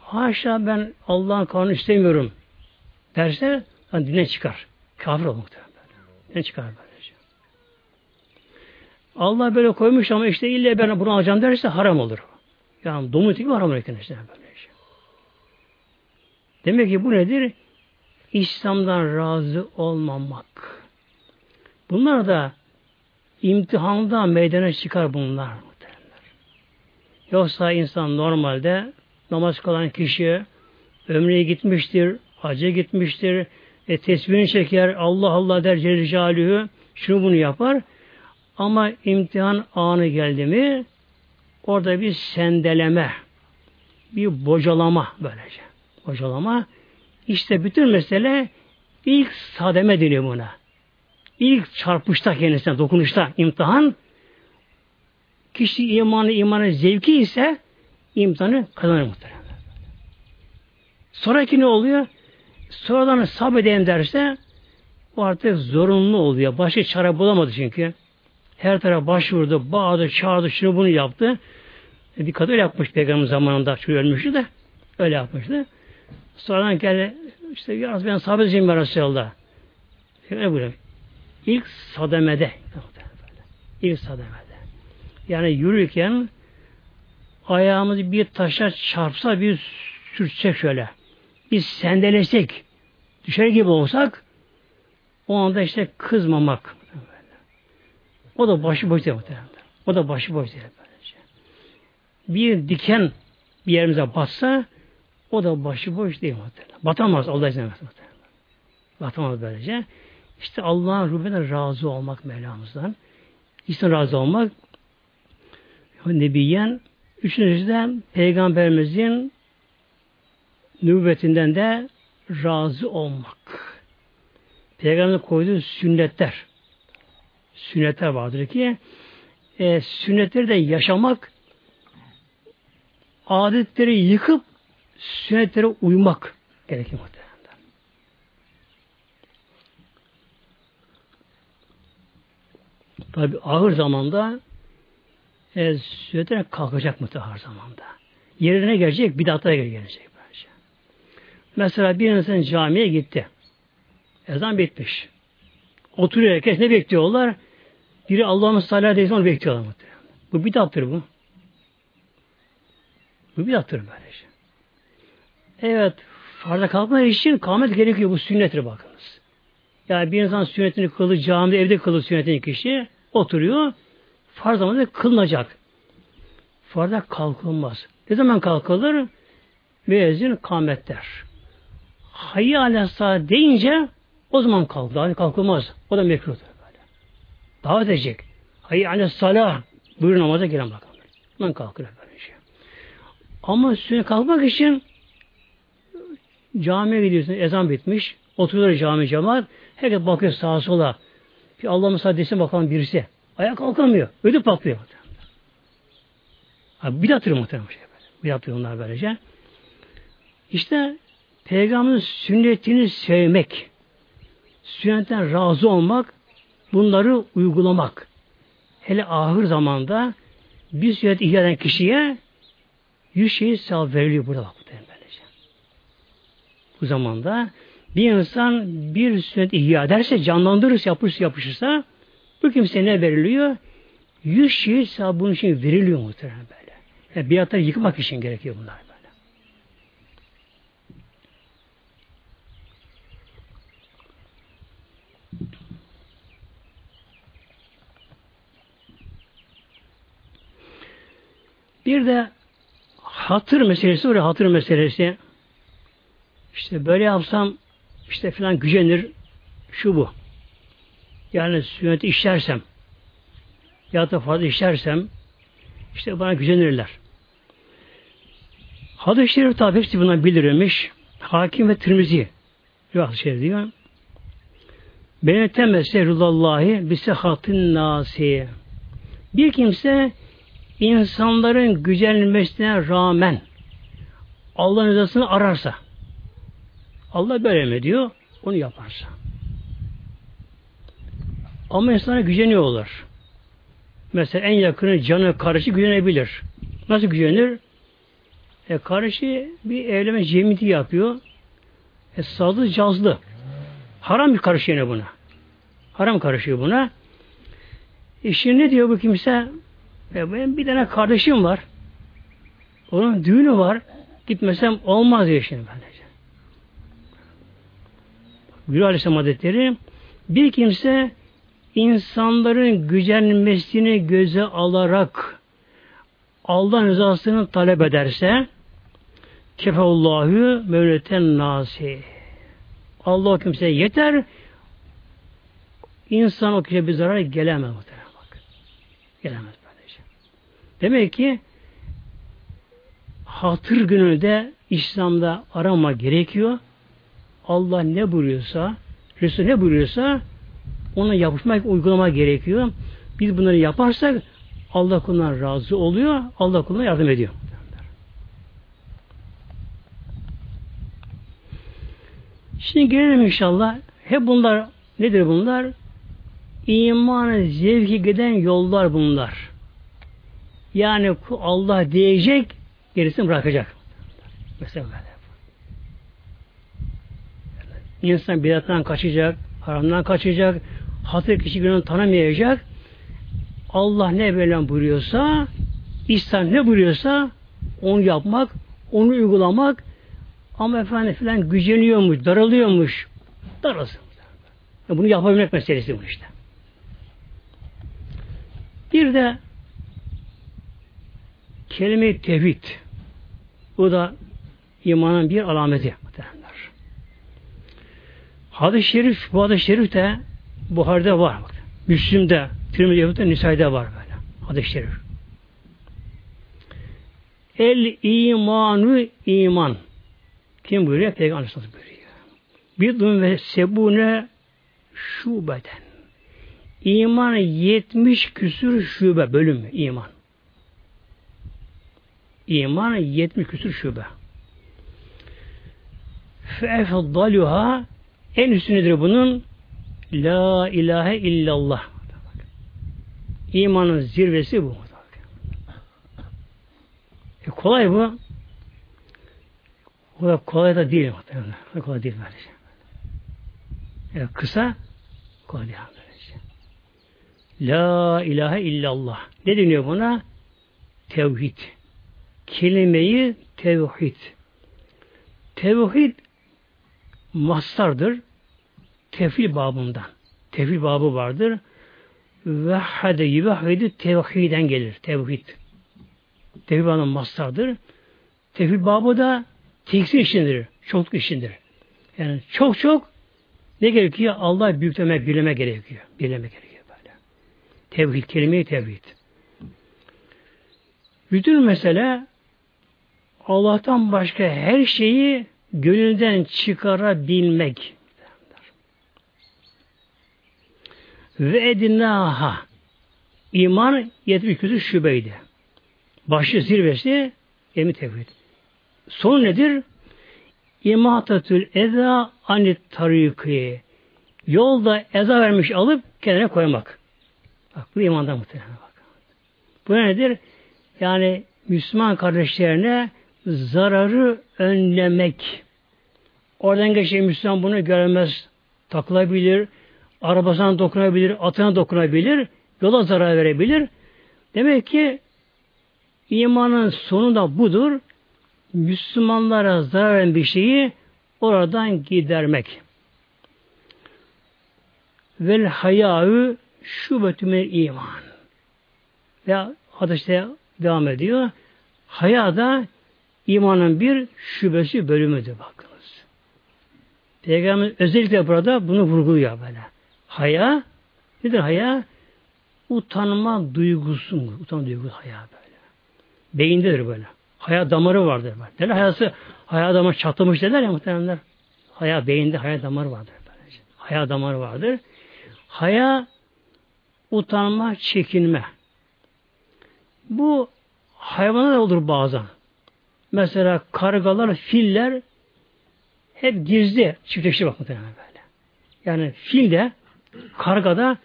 S1: Haşa ben Allah'ın kanunu istemiyorum derse yani dine çıkar. Kafir olur muhtemelen. Ne çıkar böylece. Allah böyle koymuş ama işte illa ben bunu alacağım derse haram olur. Yani domuz gibi haram olur işte böylece. Demek ki bu nedir? İslam'dan razı olmamak. Bunlar da imtihanda meydana çıkar bunlar. Yoksa insan normalde namaz kılan kişi ömreye gitmiştir, hacca gitmiştir, e, tesbihini çeker, Allah Allah der Celle şunu bunu yapar. Ama imtihan anı geldi mi orada bir sendeleme, bir bocalama böylece. Bocalama. İşte bütün mesele ilk sademe deniyor buna. İlk çarpışta kendisine, dokunuşta imtihan Kişi imanı imanı zevki ise imtihanı kazanır muhtemelen. Sonraki ne oluyor? Sonradan sabredeyim derse o artık zorunlu oluyor. Başka çare bulamadı çünkü. Her taraf başvurdu, bağırdı, çağırdı, şunu bunu yaptı. E, bir kadın yapmış peygamber zamanında. Şu ölmüştü de öyle yapmıştı. Sonradan geldi işte yalnız ben sabredeceğim ya Resulallah. Ne buyuruyor? İlk sademede. İlk sademede. Yani yürürken ayağımız bir taşa çarpsa bir sürtsek şöyle. Biz sendelesek düşer gibi olsak o anda işte kızmamak. O da başı boş değil. O da başı boş değil. Bir diken bir yerimize batsa o da başı boş değil muhtemelen. Batamaz Allah izin versin muhtemelen. Batamaz böylece. İşte Allah'ın rubine razı olmak Mevlamızdan. İşte razı olmak Nebiyen üçüncüsü de Peygamberimizin nübüvvetinden de razı olmak. Peygamberin koyduğu sünnetler sünnetler vardır ki e, sünnetleri de yaşamak adetleri yıkıp sünnetlere uymak gerekir muhtemelen. Tabi ağır zamanda e, sünnetten kalkacak mı her zamanda. Yerine gelecek, bidatlara gelecek. Bence. Mesela bir insan camiye gitti. Ezan bitmiş. Oturuyor herkes ne bekliyorlar? Biri Allah'ın sallallahu aleyhi onu bekliyorlar muhtemelen. Bu bidattır bu. Bu bidattır böylece. Evet, farda kalkmak için kâhmet gerekiyor. Bu sünnettir bakınız. Yani bir insan sünnetini kılı camide evde kılı sünnetini kişi oturuyor. Farz zamanında kılınacak. Farza kalkılmaz. Ne zaman kalkılır? Müezzin kamet der. Hayy aleyhisselam deyince o zaman kalk. Daha kalkılmaz. O da mekruhtur böyle. Davet edecek. Hayy aleyhisselam buyur namaza giren bakalım. Hemen kalkır böylece. Şey. Ama sünnet kalkmak için camiye gidiyorsun. Ezan bitmiş. Oturuyor cami cemaat. Herkes bakıyor sağa sola. Bir Allah mesela desin bakalım birisi. Ayağa kalkamıyor. Ödü patlıyor. Abi bir atıyor muhtemelen şey. Bir atıyor onlar böylece. İşte Peygamberin sünnetini sevmek, sünnetten razı olmak, bunları uygulamak. Hele ahir zamanda bir sünnet ihya eden kişiye yüz şeyi sevap veriliyor burada bak böylece. Bu zamanda bir insan bir sünnet ihya ederse, canlandırırsa, yapışırsa, yapışırsa bu kimseye ne veriliyor? Yüz şeyi sevap bunun için veriliyor muhtemelen böyle. Yani biatları yıkmak için gerekiyor bunlar böyle. Bir de hatır meselesi var hatır meselesi. İşte böyle yapsam işte filan gücenir şu bu. Yani sünneti işlersem ya da fazla işlersem işte bana gücenirler. Hadis-i Şerif tabi hepsi buna bildirilmiş. Hakim ve Tirmizi rivayet şerif diyor. Beni temesse rudallahi bisehatin nasi. Bir kimse insanların gücenilmesine rağmen Allah'ın rızasını ararsa Allah böyle mi diyor? Onu yaparsa. Ama insana güceniyorlar. Mesela en yakını canı karışı gücenebilir. Nasıl gücenir? E, karışı bir evlenme cemiti yapıyor. E, sazlı cazlı. Haram bir karış yine buna. Haram karışıyor buna. E şimdi ne diyor bu kimse? E, benim bir tane kardeşim var. Onun düğünü var. Gitmesem olmaz diyor şimdi böylece. Gülü Aleyhisselam Hazretleri bir kimse insanların gücenmesini göze alarak Allah rızasını talep ederse kefeullahu mevleten nasi Allah kimseye yeter insan o kişiye bir zarar gelemez bak. Gelemez. Demek ki hatır günü de İslam'da arama gerekiyor. Allah ne buyuruyorsa, Resul ne buyuruyorsa ona yapışmak, uygulama gerekiyor. Biz bunları yaparsak Allah kuluna razı oluyor, Allah kuluna yardım ediyor. Şimdi gelelim inşallah. Hep bunlar nedir bunlar? İmanı zevki giden yollar bunlar. Yani Allah diyecek, gerisini bırakacak. Mesela böyle. İnsan bidattan kaçacak, haramdan kaçacak, hatır kişi günahını tanımayacak. Allah ne böyle buyuruyorsa, İslam ne buyuruyorsa onu yapmak, onu uygulamak ama efendim filan güceniyormuş, daralıyormuş. Daralsın. Bunu yapabilmek meselesi bu işte. Bir de kelime-i tevhid. Bu da imanın bir alameti. Hadis-i şerif, bu hadis-i şerif de Buhar'da var. Bak. Müslüm'de, Tirmidhi'de, Nisa'da var böyle. Hadis-i şerif. El imanu iman. Kim buyuruyor? Peygamber Aleyhisselam buyuruyor. Bidun ve sebune şubeden. İman 70 küsür şube, bölüm iman. İman 70 küsür şube. Fe efdaluha en üstü bunun? La ilahe illallah. İmanın zirvesi bu. E kolay bu. O da kolay da değil. O kolay değil böylece. Yani kısa kolay değil böylece. La ilahe illallah. Ne deniyor buna? Tevhid. Kelimeyi tevhid. Tevhid mastardır. tefil babından. Tefil babı vardır. Ve hade yuvahidi tevhiden gelir. Tevhid. Tevhid babının mastardır. Tevhid babı da teksir işindir. Çokluk işindir. Yani çok çok ne gerekiyor? Allah büyükleme, bileme gerekiyor. Bileme gerekiyor böyle. Tevhid, kelime-i tevhid. Bütün mesele Allah'tan başka her şeyi gönülden çıkarabilmek. Ve edinaha iman 70 şubeydi. Başı zirvesi emin tevhid. Son nedir? İmatatül eza anit tariki. Yolda eza vermiş alıp kendine koymak. Bak bu imandan muhtemelen bak. Bu nedir? Yani Müslüman kardeşlerine zararı önlemek. Oradan geçen Müslüman bunu görmez. Takılabilir, arabasına dokunabilir, atına dokunabilir, yola zarar verebilir. Demek ki imanın sonu da budur. Müslümanlara zarar veren bir şeyi oradan gidermek. Vel hayâü şubetümel iman. Ve hadiste devam ediyor. Haya da imanın bir şubesi bölümüdür bakınız. Peygamber özellikle burada bunu vurguluyor böyle. Haya nedir haya? Utanma duygusu? Utanma duygusu haya böyle. Beyindedir böyle. Haya damarı vardır. Böyle. Derler hayası, haya damarı çatlamış derler ya muhtemelenler. Haya beyinde haya damarı vardır. Böylece. Haya damarı vardır. Haya utanma, çekinme. Bu hayvana da olur bazen. Mesela kargalar, filler hep gizli çiftleşir bak muhtemelen böyle. Yani fil de karga da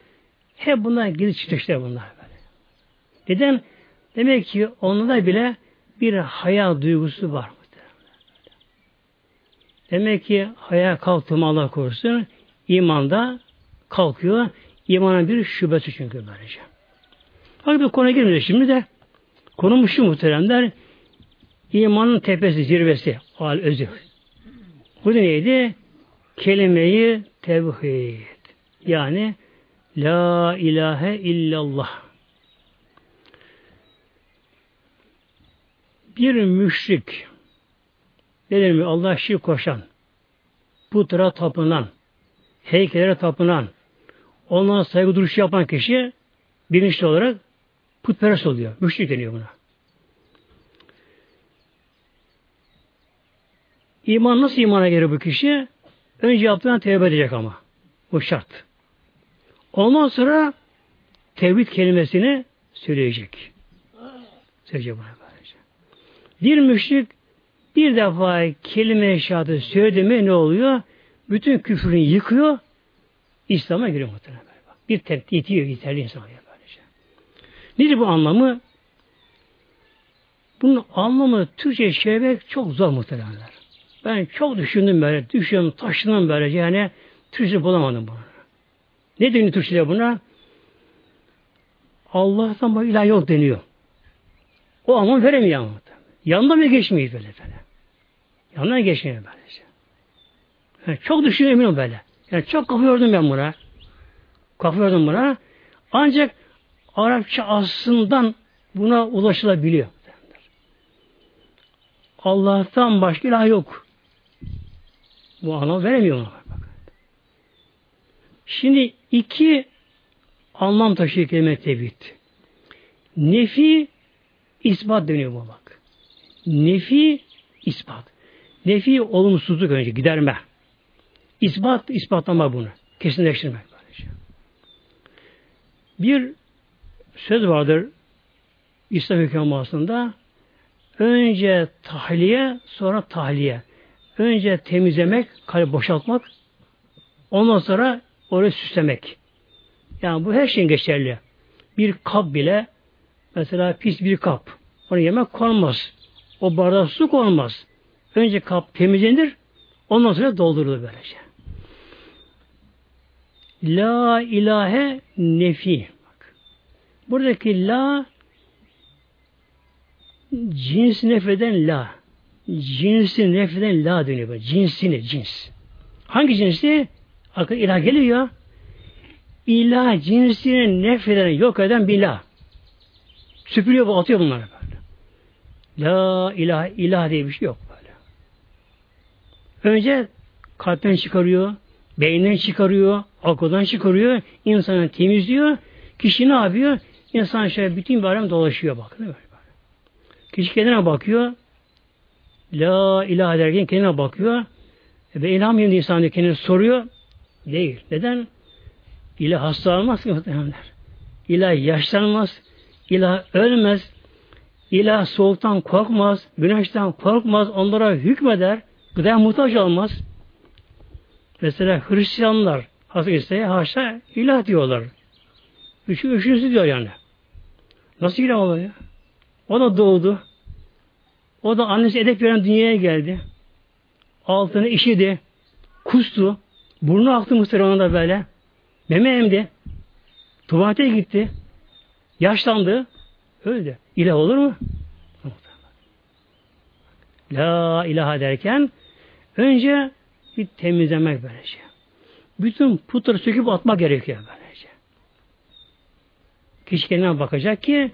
S1: hep bunlar gizli çiftleşir bunlar böyle. Neden? Demek ki onlarda bile bir haya duygusu var. Demek ki haya kalktı Allah korusun imanda kalkıyor. İmanın bir şubesi çünkü böylece. Bak bir konuya girmeyeceğiz şimdi de konumuz şu muhteremler imanın tepesi, zirvesi al özü. Bu neydi? Kelimeyi tevhid. Yani La ilahe illallah. bir müşrik nedir mi? Allah şirk koşan, putra tapınan, heykellere tapınan, onlara saygı duruşu yapan kişi bilinçli olarak putperest oluyor. Müşrik deniyor buna. İman nasıl imana gelir bu kişi? Önce yaptığından tevbe edecek ama. Bu şart. Ondan sonra tevhid kelimesini söyleyecek. Söyleyecek buna. Bir müşrik bir defa kelime-i şehadet söyledi mi ne oluyor? Bütün küfrünü yıkıyor, İslam'a giriyor muhtemelen. Bir tek yetiyor, yeterli insan böylece. Nedir bu anlamı? Bunun anlamı Türkçe çevirmek çok zor muhtemelenler. Ben çok düşündüm böyle, düşündüm, taşındım böyle yani Türkçe bulamadım bunu. Ne deniyor Türkçe'de buna? Allah'tan başka ilah yok deniyor. O anlam veremiyor ama. Yanında mı geçmiyor böyle böyle. Yanına geçmiyor böylece. Yani çok düşünüyorum eminim böyle. Yani çok kafıyordum ben buna. Kafıyordum buna. Ancak Arapça aslından buna ulaşılabiliyor. Allah'tan başka ilah yok. Bu anlam veremiyor ona. Şimdi iki anlam taşıyor kelime tevhid. Nefi ispat deniyor bu bak. Nefi, ispat. Nefi olumsuzluk önce giderme. İspat, ispatlama bunu. Kesinleştirmek. Böylece. Bir söz vardır İslam hükümasında önce tahliye sonra tahliye. Önce temizlemek, kalbi boşaltmak ondan sonra orayı süslemek. Yani bu her şeyin geçerli. Bir kap bile mesela pis bir kap. Onu yemek konmaz. O bardağa su konmaz. Önce kap temizlenir, ondan sonra doldurulur böylece. La ilahe nefi. Bak. Buradaki la cins nefreden la. Cinsi nefreden la deniyor. Böyle. Cinsini, cins. Hangi cinsi? Akıl ilah geliyor. İlah cinsini nefreden, yok eden bir ilah. Süpürüyor, bu atıyor bunları böyle. La ilah, ilah diye bir şey yok böyle. Önce kalpten çıkarıyor, beyninden çıkarıyor, akıldan çıkarıyor, insanı temizliyor. Kişi ne yapıyor? İnsan şöyle bütün bir dolaşıyor bak. Değil mi? Kişi kendine bakıyor. La ilahe derken kendine bakıyor. E ben inanmıyorum diye insan diyor, kendine soruyor. Değil. Neden? İlah hasta olmaz ki muhtemelenler. İlah yaşlanmaz. İlah ölmez. İlah soğuktan korkmaz. Güneşten korkmaz. Onlara hükmeder. Gıdaya muhtaç olmaz. Mesela Hristiyanlar Hazreti haşa ilah diyorlar. Üçü üçüncüsü diyor yani. Nasıl ilah oluyor? O da doğdu. O da annesi edep veren dünyaya geldi. Altını işidi. Kustu. Burnu aktı muhtemelen ona da böyle. Meme emdi. Tuvalete gitti. Yaşlandı. Öldü. İlah olur mu? La ilahe derken önce bir temizlemek böylece. Bütün putları söküp atmak gerekiyor böylece. Kişi kendine bakacak ki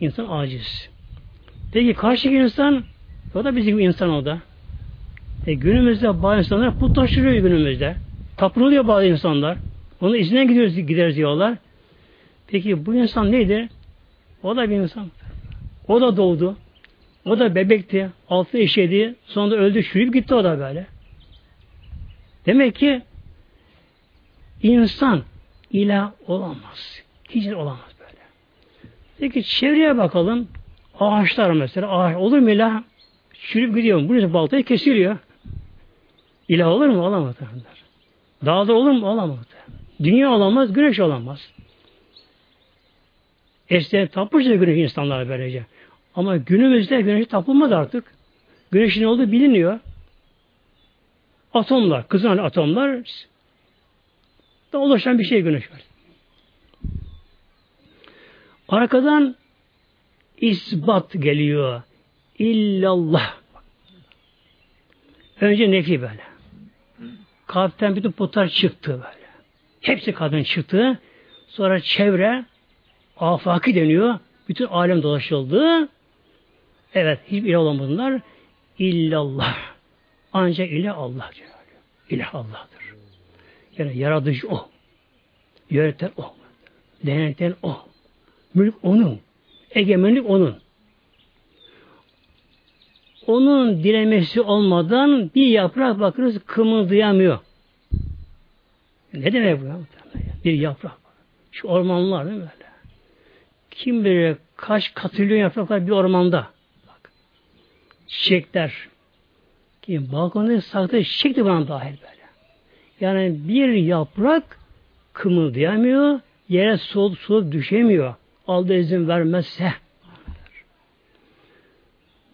S1: insan aciz. Peki karşıki insan o da bizim insan o da. E, günümüzde bazı insanlar putlaştırıyor günümüzde. Tapınılıyor bazı insanlar. Onun izinden gidiyoruz, gideriz diyorlar. Peki bu insan neydi? O da bir insan. O da doğdu. O da bebekti. Altı eşedi. Sonra öldü. Çürüyüp gitti o da böyle. Demek ki insan ilah olamaz. Hiç olamaz böyle. Peki çevreye bakalım. Ağaçlar mesela. Ağaç olur mu ilah? Çürüyüp gidiyor. Burası baltayı kesiliyor. İlah olur mu? Olamaz. Dağda olur mu? Olamaz. Dünya olamaz, güneş olamaz. Eskiden tapmıştı güneş insanlar böylece. Ama günümüzde güneş tapılmaz artık. Güneşin olduğu biliniyor. Atomlar, kızan atomlar da ulaşan bir şey güneş var. Arkadan isbat geliyor. İllallah. Önce nefi böyle. Kalpten bütün putlar çıktı böyle. Hepsi kadın çıktı. Sonra çevre afaki deniyor. Bütün alem dolaşıldı. Evet, hiçbir ilah olan bunlar. İllallah. Ancak ilah Allah. İlah Allah'tır. Yani yaratıcı o. Yöneten o. Deneten o. Mülk onun. Egemenlik onun. Onun dilemesi olmadan bir yaprak bakırız kımıldayamıyor. Ne demek bu? Bir yaprak. Şu ormanlar değil mi böyle? Kim bilir kaç katrilyon yapraklar bir ormanda. Bak. Çiçekler. Ki balkonda saklı çiçek de bana dahil böyle. Yani bir yaprak kımıldayamıyor, yere soğuk soğuk düşemiyor. Aldı izin vermezse.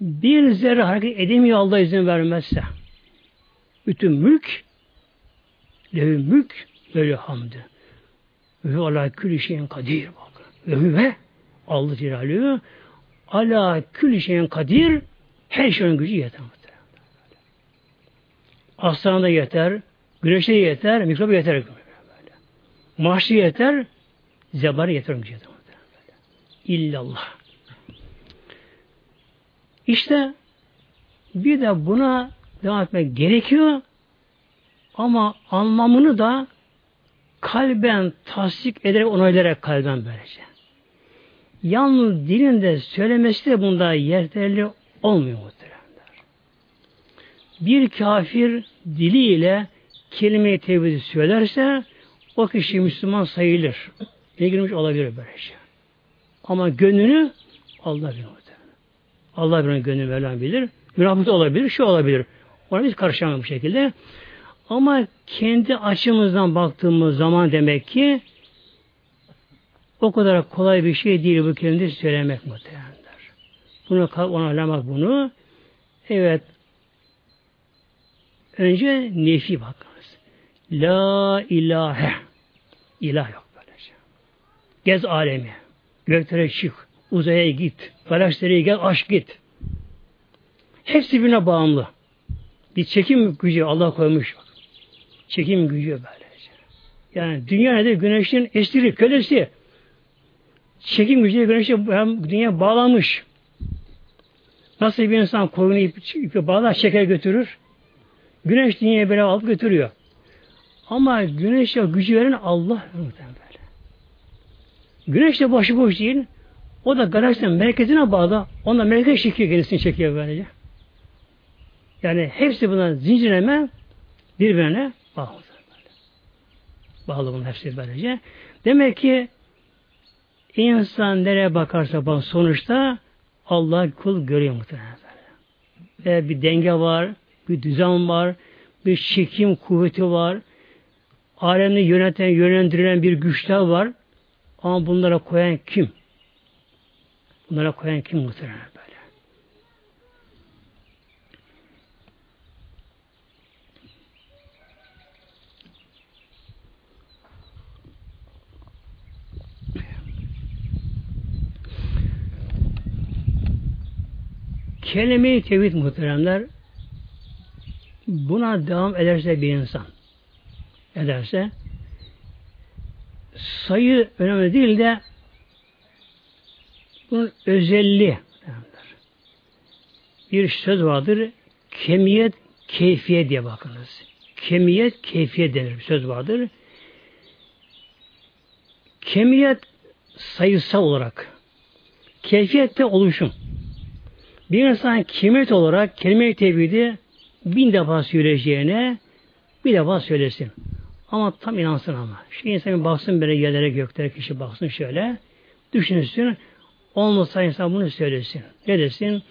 S1: Bir zerre hareket edemiyor Allah izin vermezse. Bütün mülk Levi mülk böyle hamdi. Ve ala külü şeyin kadir. Ve ve Allah Celaluhu ala külü şeyin kadir her şeyin gücü yeter. Aslan da yeter, güneşe yeter, mikrop yeter. Mahşi yeter, zebari yeter. İllallah. İşte bir de buna devam etmek gerekiyor. Ama anlamını da kalben tasdik ederek onaylayarak kalben böylece. Yalnız dilinde söylemesi de bunda yeterli olmuyor muhteremler. Bir kafir diliyle kelime-i tevhidi söylerse o kişi Müslüman sayılır. Ne girmiş olabilir böylece. Ama gönlünü Allah bilir. Allah bilir gönlünü Mevlam bilir. Münafık olabilir, şu olabilir. Ona biz karışamam bu şekilde. Ama kendi açımızdan baktığımız zaman demek ki o kadar kolay bir şey değil bu kelimeyi söylemek muhtemelenler. Bunu onaylamak bunu. Evet. Önce nefi bakınız. La ilahe. İlah yok böyle şey. Gez alemi. Göklere çık. Uzaya git. Galaksilere gel. Aşk git. Hepsi birbirine bağımlı. Bir çekim gücü Allah koymuş. Çekim gücü böylece. Yani dünya nedir? Güneşin estiri, kölesi. Çekim gücüyle güneşe hem dünya bağlanmış. Nasıl bir insan koyunu ip, ipi bağlar, şeker götürür. Güneş dünyaya böyle alıp götürüyor. Ama güneşe gücü veren Allah böyle. Güneş de başıboş değil. O da galaksinin merkezine bağlı. Onda merkez çekiyor, gerisini çekiyor böylece. Yani hepsi buna zincirleme birbirine bağlı. Bağlı bunun hepsi böylece. Demek ki insan nereye bakarsa bak sonuçta Allah kul görüyor muhtemelen. Ve bir denge var, bir düzen var, bir çekim kuvveti var, alemini yöneten, yönlendiren bir güçler var. Ama bunlara koyan kim? Bunlara koyan kim muhtemelen böyle? Kelime-i tevhid muhteremler buna devam ederse bir insan ederse sayı önemli değil de bunun özelliği bir söz vardır kemiyet keyfiyet diye bakınız. Kemiyet keyfiyet denir bir söz vardır. Kemiyet sayısal olarak keyfiyette oluşum. Bir insan kemiyet olarak kelime-i tevhidi bin defa söyleyeceğine bir defa söylesin. Ama tam inansın ama. Şu insan baksın böyle yerlere göklere kişi baksın şöyle. Düşünsün. Olmasa insan bunu söylesin. Ne desin?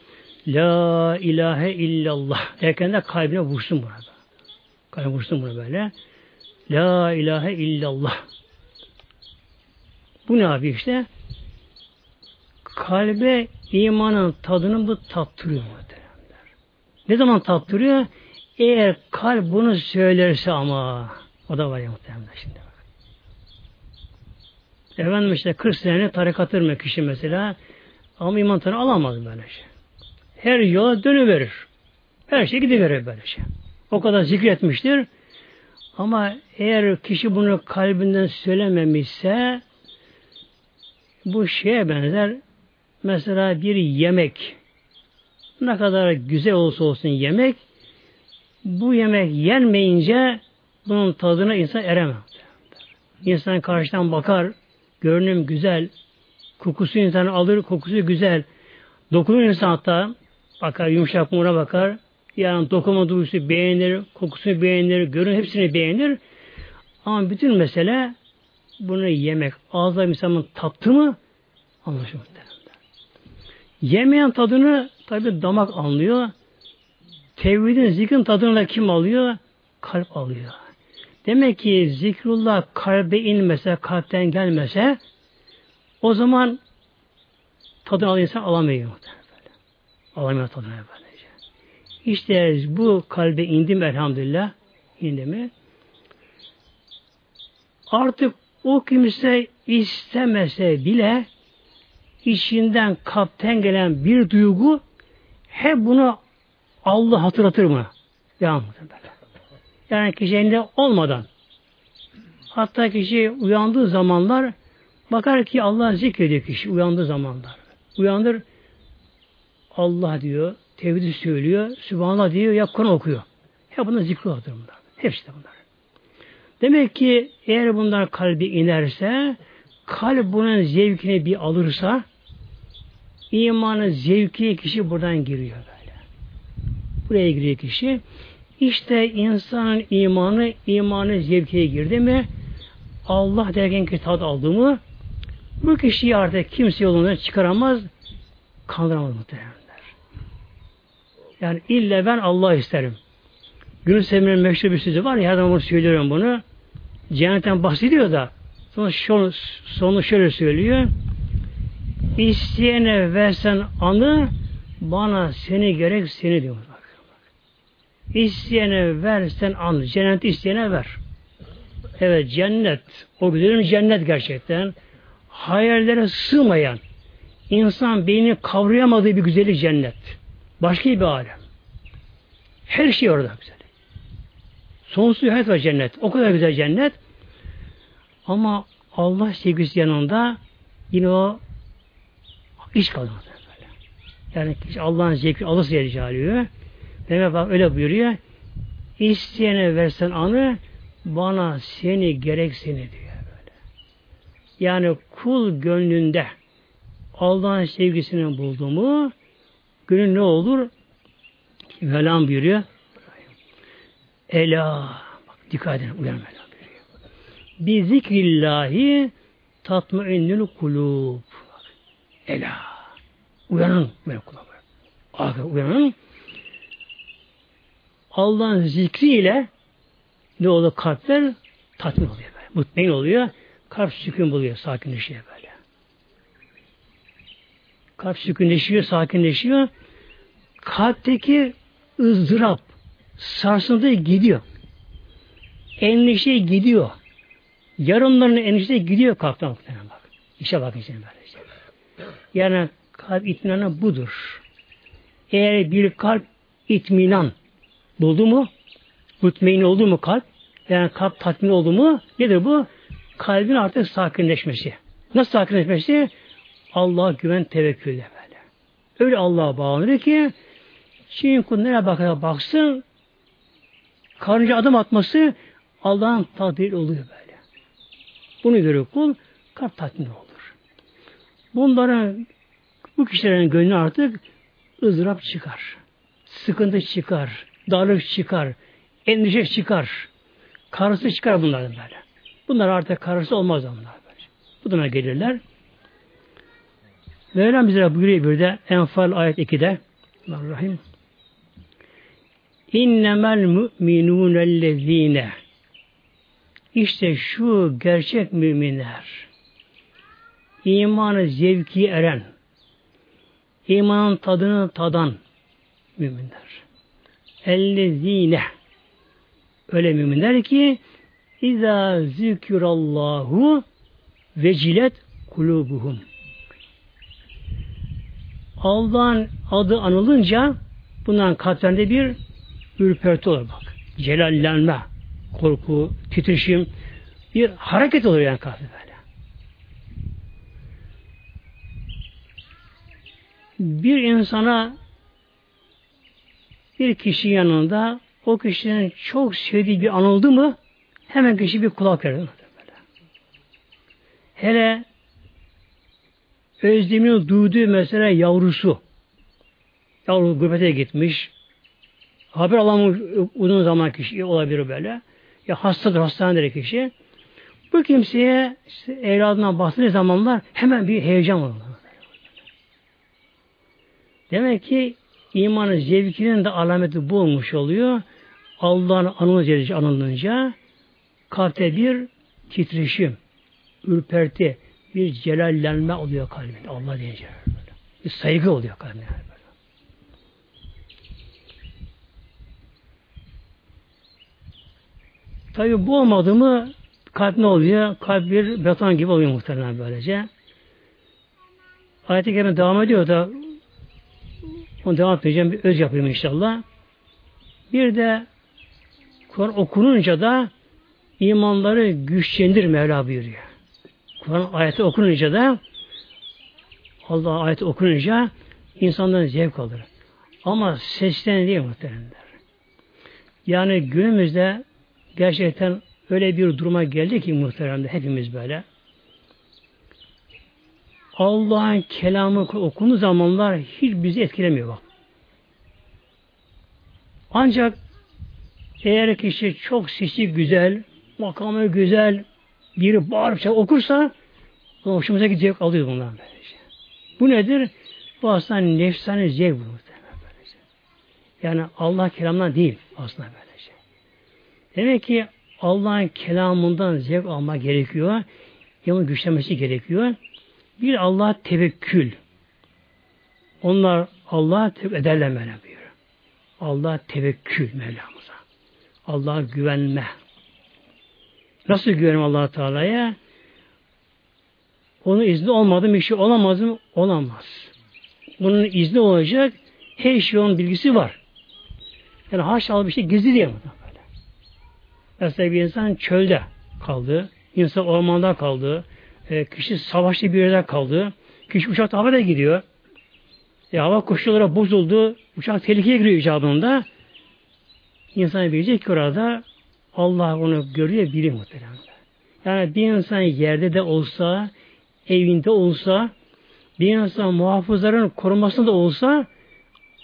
S1: La ilahe illallah. Derken de kalbine vursun burada. Kalbine vursun bunu böyle. La ilahe illallah. Bu ne abi işte? Kalbe imanın tadını bu tattırıyor muhteremler. Ne zaman tattırıyor? Eğer kalp bunu söylerse ama o da var ya muhtemelen şimdi. Efendim işte 40 sene tarikatır mı kişi mesela ama iman tanı alamaz böyle şey. Her yola dönüverir. Her şey gidiverir böyle şey. O kadar zikretmiştir. Ama eğer kişi bunu kalbinden söylememişse bu şeye benzer mesela bir yemek ne kadar güzel olsa olsun yemek bu yemek yenmeyince bunun tadına insan eremez. İnsan karşıdan bakar, görünüm güzel, kokusu insanı alır, kokusu güzel. Dokunur insan hatta, bakar, yumuşak muğuna bakar, yani dokunma duygusu beğenir, kokusunu beğenir, görün hepsini beğenir. Ama bütün mesele bunu yemek. Ağızda insanın tattı mı anlaşılır. Yemeyen tadını tabi damak anlıyor. Tevhidin zikrin tadını da kim alıyor? Kalp alıyor. Demek ki zikrullah kalbe inmese, kalpten gelmese o zaman tadını alan insan alamıyor. Böyle. Alamıyor tadını böylece. İşte bu kalbe indim elhamdülillah. indi mi? Artık o kimse istemese bile içinden kalpten gelen bir duygu hep bunu Allah hatırlatır mı? Devam böyle. Yani kişinin olmadan. Hatta kişi uyandığı zamanlar bakar ki Allah zikrediyor kişi uyandığı zamanlar. Uyandır Allah diyor, tevhidi söylüyor, Sübhanallah diyor, ya Kur'an okuyor. Hep bunlar zikri vardır bunlar. Hepsi de bunlar. Demek ki eğer bunlar kalbi inerse, kalp bunun zevkini bir alırsa, imanın zevki kişi buradan giriyor böyle. Buraya giriyor kişi. İşte insanın imanı, imanı zevkiye girdi mi, Allah derken ki tad aldı mı, bu kişiyi artık kimse yolundan çıkaramaz, kandıramaz muhtemelenler. Yani ille ben Allah isterim. Yunus Emre'nin meşhur bir sözü var ya, her zaman bunu söylüyorum bunu. Cennetten bahsediyor da, sonra sonu şöyle söylüyor. İsteyene versen anı, bana seni gerek seni diyor. İsteyene versen an. Cennet isteyene ver. Evet cennet. O güzelim cennet gerçekten. Hayallere sığmayan, insan beyni kavrayamadığı bir güzellik cennet. Başka bir alem. Her şey orada güzel. Sonsuz hayat var cennet. O kadar güzel cennet. Ama Allah sevgisi yanında yine o iş. Böyle. Yani Allah'ın zevki alırsa yer alıyor. Demek bak öyle buyuruyor. İsteyene versen anı bana seni gerek seni diyor böyle. Yani kul gönlünde Allah'ın sevgisini buldu mu gönül ne olur? Mevlam buyuruyor. Ela bak dikkat edin uyan Mevlam buyuruyor. Bi zikrillahi tatmainnül kulub. Ela. Uyanın benim kulağıma. Aga uyanın. Allah'ın zikriyle ne olur kalpler tatmin oluyor böyle. Mutmain oluyor. Kalp sükun buluyor, sakinleşiyor böyle. Kalp sükunleşiyor, sakinleşiyor. Kalpteki ızdırap, sarsıntı gidiyor. Endişe gidiyor. Yarınların endişe gidiyor kalpten bak. İşe bakın şimdi böylece. Yani kalp itminanı budur. Eğer bir kalp itminan buldu mu, mutmain oldu mu kalp, yani kalp tatmin oldu mu, nedir bu? Kalbin artık sakinleşmesi. Nasıl sakinleşmesi? Allah'a güven tevekkülle böyle. Öyle Allah'a bağlanır ki çünkü nereye bakar baksın karınca adım atması Allah'ın takdiri oluyor böyle. Bunu görüyor kul kalp tatmin olur. Bunların bu kişilerin gönlü artık ızdırap çıkar. Sıkıntı çıkar. Darlık çıkar. Endişe çıkar. Karısı çıkar bunlardan böyle. Bunlar artık karısı olmaz onlar böyle. Bu dönem gelirler. Mevlam bize buyuruyor bir de Enfal ayet 2'de Rahim İnnemel mu'minûnellezîne İşte şu gerçek müminler imanı zevki eren imanın tadını tadan müminler. Ellezine öyle müminler ki İza zikirallahu vecilet kulubuhum. Allah'ın adı anılınca bundan kalplerinde bir ürperti olur bak. Celallenme, korku, titreşim, bir hareket olur yani kalbi böyle. Bir insana bir kişi yanında o kişinin çok sevdiği bir anıldı mı hemen kişi bir kulak verir. Hele özlemini duyduğu mesela yavrusu yavru gurbete gitmiş haber alamamış uzun zaman kişi olabilir böyle ya hastadır hastanedir kişi bu kimseye işte evladından bahsettiği zamanlar hemen bir heyecan olur. Demek ki imanın zevkinin de alameti bu olmuş oluyor. Allah'ın anılınca, anılınca kalpte bir titreşim, ürperti, bir celallenme oluyor kalbinde. Allah deyince böyle. Bir saygı oluyor kalbinde. Tabi bu olmadı mı kalp ne oluyor? Kalp bir beton gibi oluyor muhtemelen böylece. Ayet-i Kerime devam ediyor da onu devam edeceğim. Bir öz yapayım inşallah. Bir de Kur'an okununca da imanları güçlendir Mevla buyuruyor. Kur'an ayeti okununca da Allah ayeti okununca insanların zevk alır. Ama sesten değil muhteremler. Yani günümüzde gerçekten öyle bir duruma geldi ki muhteremde hepimiz böyle. Allah'ın kelamı okunduğu zamanlar hiç bizi etkilemiyor bak. Ancak eğer kişi çok sesi güzel, makamı güzel, biri bağırıp okursa hoşumuza gidecek alıyor bunlar böylece. Bu nedir? Bu aslında nefsani zevk bu. Böylece. Yani Allah kelamından değil aslında böylece. Demek ki Allah'ın kelamından zevk alma gerekiyor. Yanın güçlenmesi gerekiyor. Bir Allah tevekkül. Onlar Allah tevekkül ederler Mevlam buyuruyor. Allah tevekkül Mevlamıza. Allah'a güvenme. Nasıl güvenim allah Teala'ya? Onun izni olmadı bir şey olamaz mı? Olamaz. Bunun izni olacak. Her şey onun bilgisi var. Yani haşa bir şey gizli diye böyle. Mesela bir insan çölde kaldı. İnsan ormanda kaldı. E, kişi savaşlı bir yerde kaldı. Kişi uçakta havada gidiyor. E, hava koşulları bozuldu. Uçak tehlikeye giriyor icabında. İnsan bilecek ki orada Allah onu görüyor, biliyor muhtemelen. Yani bir insan yerde de olsa, evinde olsa, bir insan muhafızların korumasında olsa,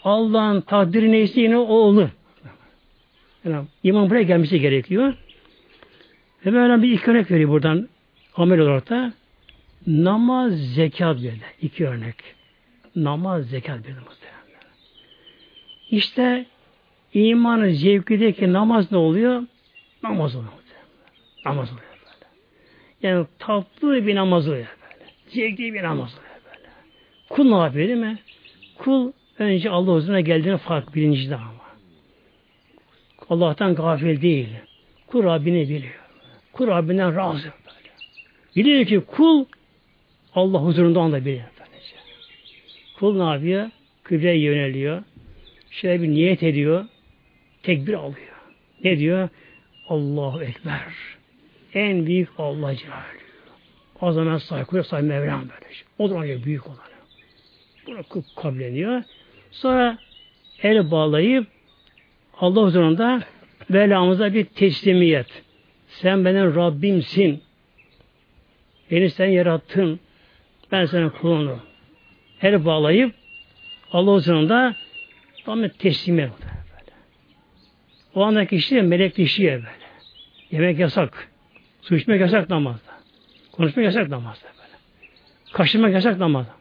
S1: Allah'ın takdiri neyse yine o olur. Yani iman buraya gelmesi gerekiyor. Ve Mevlam bir iki örnek veriyor buradan amel olarak da. Namaz, zekat böyle. iki örnek. Namaz, zekat böyle muhtemelen. İşte imanın zevkideki namaz ne oluyor? Namaz oluyor. Namaz oluyor böyle. Yani tatlı bir namaz oluyor böyle. Zevkli bir namaz oluyor böyle. Kul ne yapıyor değil mi? Kul önce Allah huzuruna geldiğini fark bilincinde ama. Allah'tan gafil değil. Kul Rabbini biliyor. Kul Rabbinden razı. Biliyor ki kul Allah huzurunda onu da biliyor. Böylece. Kul ne yapıyor? Kıbleye yöneliyor. Şöyle bir niyet ediyor. Tekbir alıyor. Ne diyor? Allahu Ekber. En büyük Allah Celaluhu. O zaman saygı say Mevlam böyle. O zaman büyük olanı. Bunu kableniyor. Sonra el bağlayıp Allah huzurunda Mevlamıza bir teslimiyet. Sen benim Rabbimsin. Beni sen yarattın. Ben senin kulunum. El bağlayıp Allah huzurunda tam teslimiyet. Böyle. O andaki kişi melek dişiye böyle. Yemek yasak. Su içmek yasak namazda. Konuşmak yasak namazda böyle. Kaşınmak yasak namazda.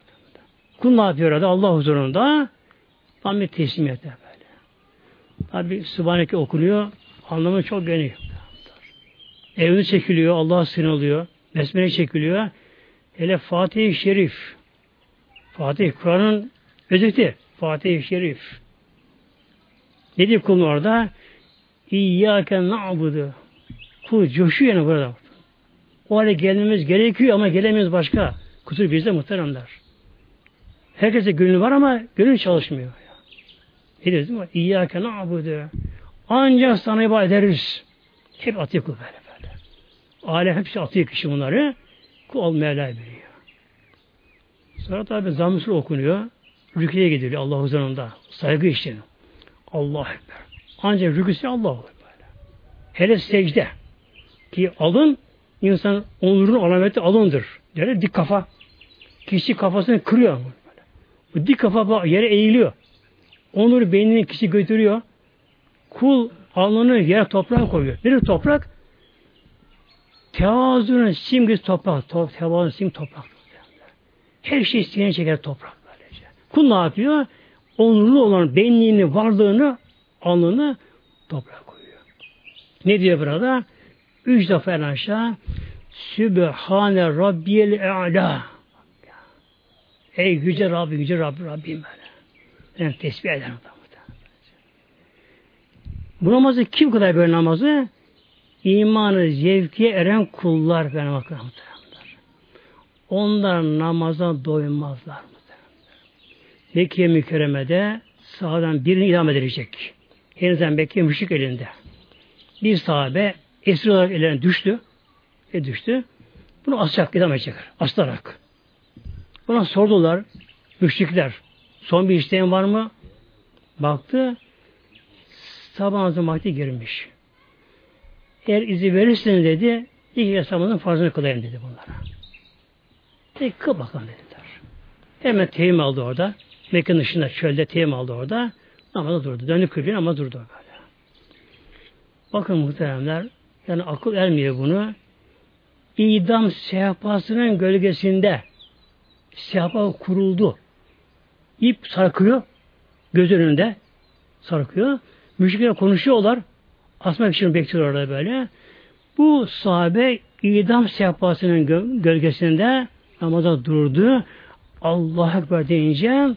S1: Kul ne yapıyor orada? Allah huzurunda tam bir teslimiyette böyle. Tabi Sübhaneke okunuyor. Anlamı çok geniş. Evini çekiliyor. Allah sınırlıyor. Besmele çekiliyor. Hele Fatih-i Şerif. Fatih Kur'an'ın özeti. Fatih-i Şerif. Ne diyor kulun orada? İyyâke na'budu. Kul coşuyor yani burada. O hale gelmemiz gerekiyor ama gelemiyoruz başka. Kusur bizde muhteremler. Herkese gönül var ama gönül çalışmıyor. Ne diyoruz değil mi? İyyâke na'budu. Ancak sana ibadet ederiz. Hep atıyor kul böyle Alem hepsi atıyor kişi bunları. Kul Mevla biliyor. Sonra tabi zamm okunuyor. Rüküye gidiliyor Allah huzurunda. Saygı işleniyor. Allah Ekber. Ancak rüküsü Allah olur böyle. Hele secde. Ki alın insan onurun alameti alındır. Yani dik kafa. Kişi kafasını kırıyor. Böyle. Bu dik kafa yere eğiliyor. Onur beynini kişi götürüyor. Kul alnını yere toprağa koyuyor. Bir toprak? Tevazu'nun simgesi toprak. Tevazu'nun simgesi toprak. Her şey sineye çeker toprak böylece. Kul ne yapıyor? Onurlu olan benliğini, varlığını, alnını toprağa koyuyor. Ne diyor burada? Üç defa en aşağı Sübhane Rabbiyel E'la Ey yüce Rabbi, yüce Rabbi, Rabbim böyle. Ben tesbih ederim. Bu namazı kim kadar böyle namazı? İmanı zevkiye eren kullar benim akıllarım. Onlar namaza doymazlar. Mekke mükerremede sahadan birini idam edilecek. Henüzen Mekke müşrik elinde. Bir sahabe esir olarak ellerine düştü. E düştü. Bunu asacak, idam edecek. Aslarak. Buna sordular. Müşrikler. Son bir isteğin var mı? Baktı. Sabah namazı vakti girmiş. Eğer izi verirsin dedi, iki kez farzını kılayım dedi bunlara. Peki kıl bakalım dediler. Hemen teyim aldı orada. Mekke'nin dışında çölde teyim aldı orada. Namaza durdu. Döndü kıbleye ama durdu böyle. Bakın muhteremler, yani akıl ermiyor bunu. İdam sehpasının gölgesinde sehpa kuruldu. İp sarkıyor. Göz önünde sarkıyor. Müşrikler konuşuyorlar. Asmak için bekliyor orada böyle. Bu sahabe idam sehpasının gölgesinde namaza durdu. Allah Ekber deyince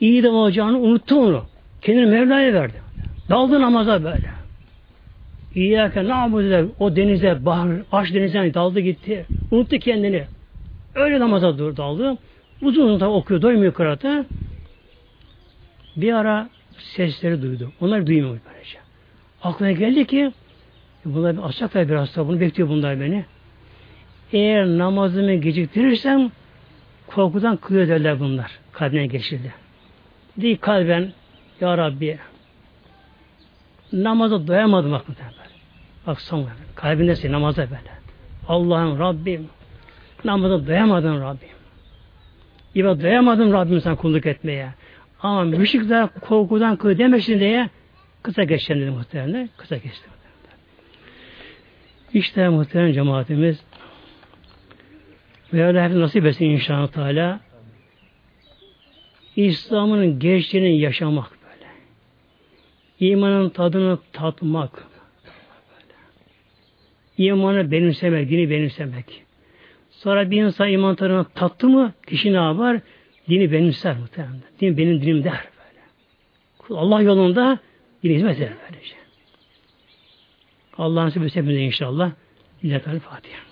S1: idam olacağını unuttu onu. Kendini Mevla'ya verdi. Daldı namaza böyle. İyyâke na'budu o denize, bahar, aş denizden daldı gitti. Unuttu kendini. Öyle namaza dur, daldı. Uzun uzun okuyor, doymuyor kıraata. Bir ara sesleri duydu. Onlar duymuyor böylece. Aklına geldi ki bunlar açacaklar biraz da bunu bekliyor bunlar beni. eğer namazımı geciktirirsem korkudan kıyıyor derler bunlar. Kalbine geçirdi. Değil kalben Ya Rabbi namaza doyamadım bak. Bak son kalbindesin namaza böyle. Allah'ım Rabbim namaza doyamadım Rabbim. İbadet doyamadım Rabbim sen kulluk etmeye. Ama müşrikler korkudan kıy demesin diye kısa geçen dedi muhtemelen. Kısa geçti. İşte muhtemelen cemaatimiz ve Allah nasip etsin inşallah Teala İslam'ın gerçeğini yaşamak böyle. İmanın tadını tatmak. Böyle. İmanı benimsemek, dini benimsemek. Sonra bir insan iman tadını tattı mı kişi ne yapar? Dini benimser muhtemelen. Din benim dinim der böyle. Allah yolunda dine hizmet eder böylece. Allah'ın sebebisi hepimize inşallah. İlahi Fatiha.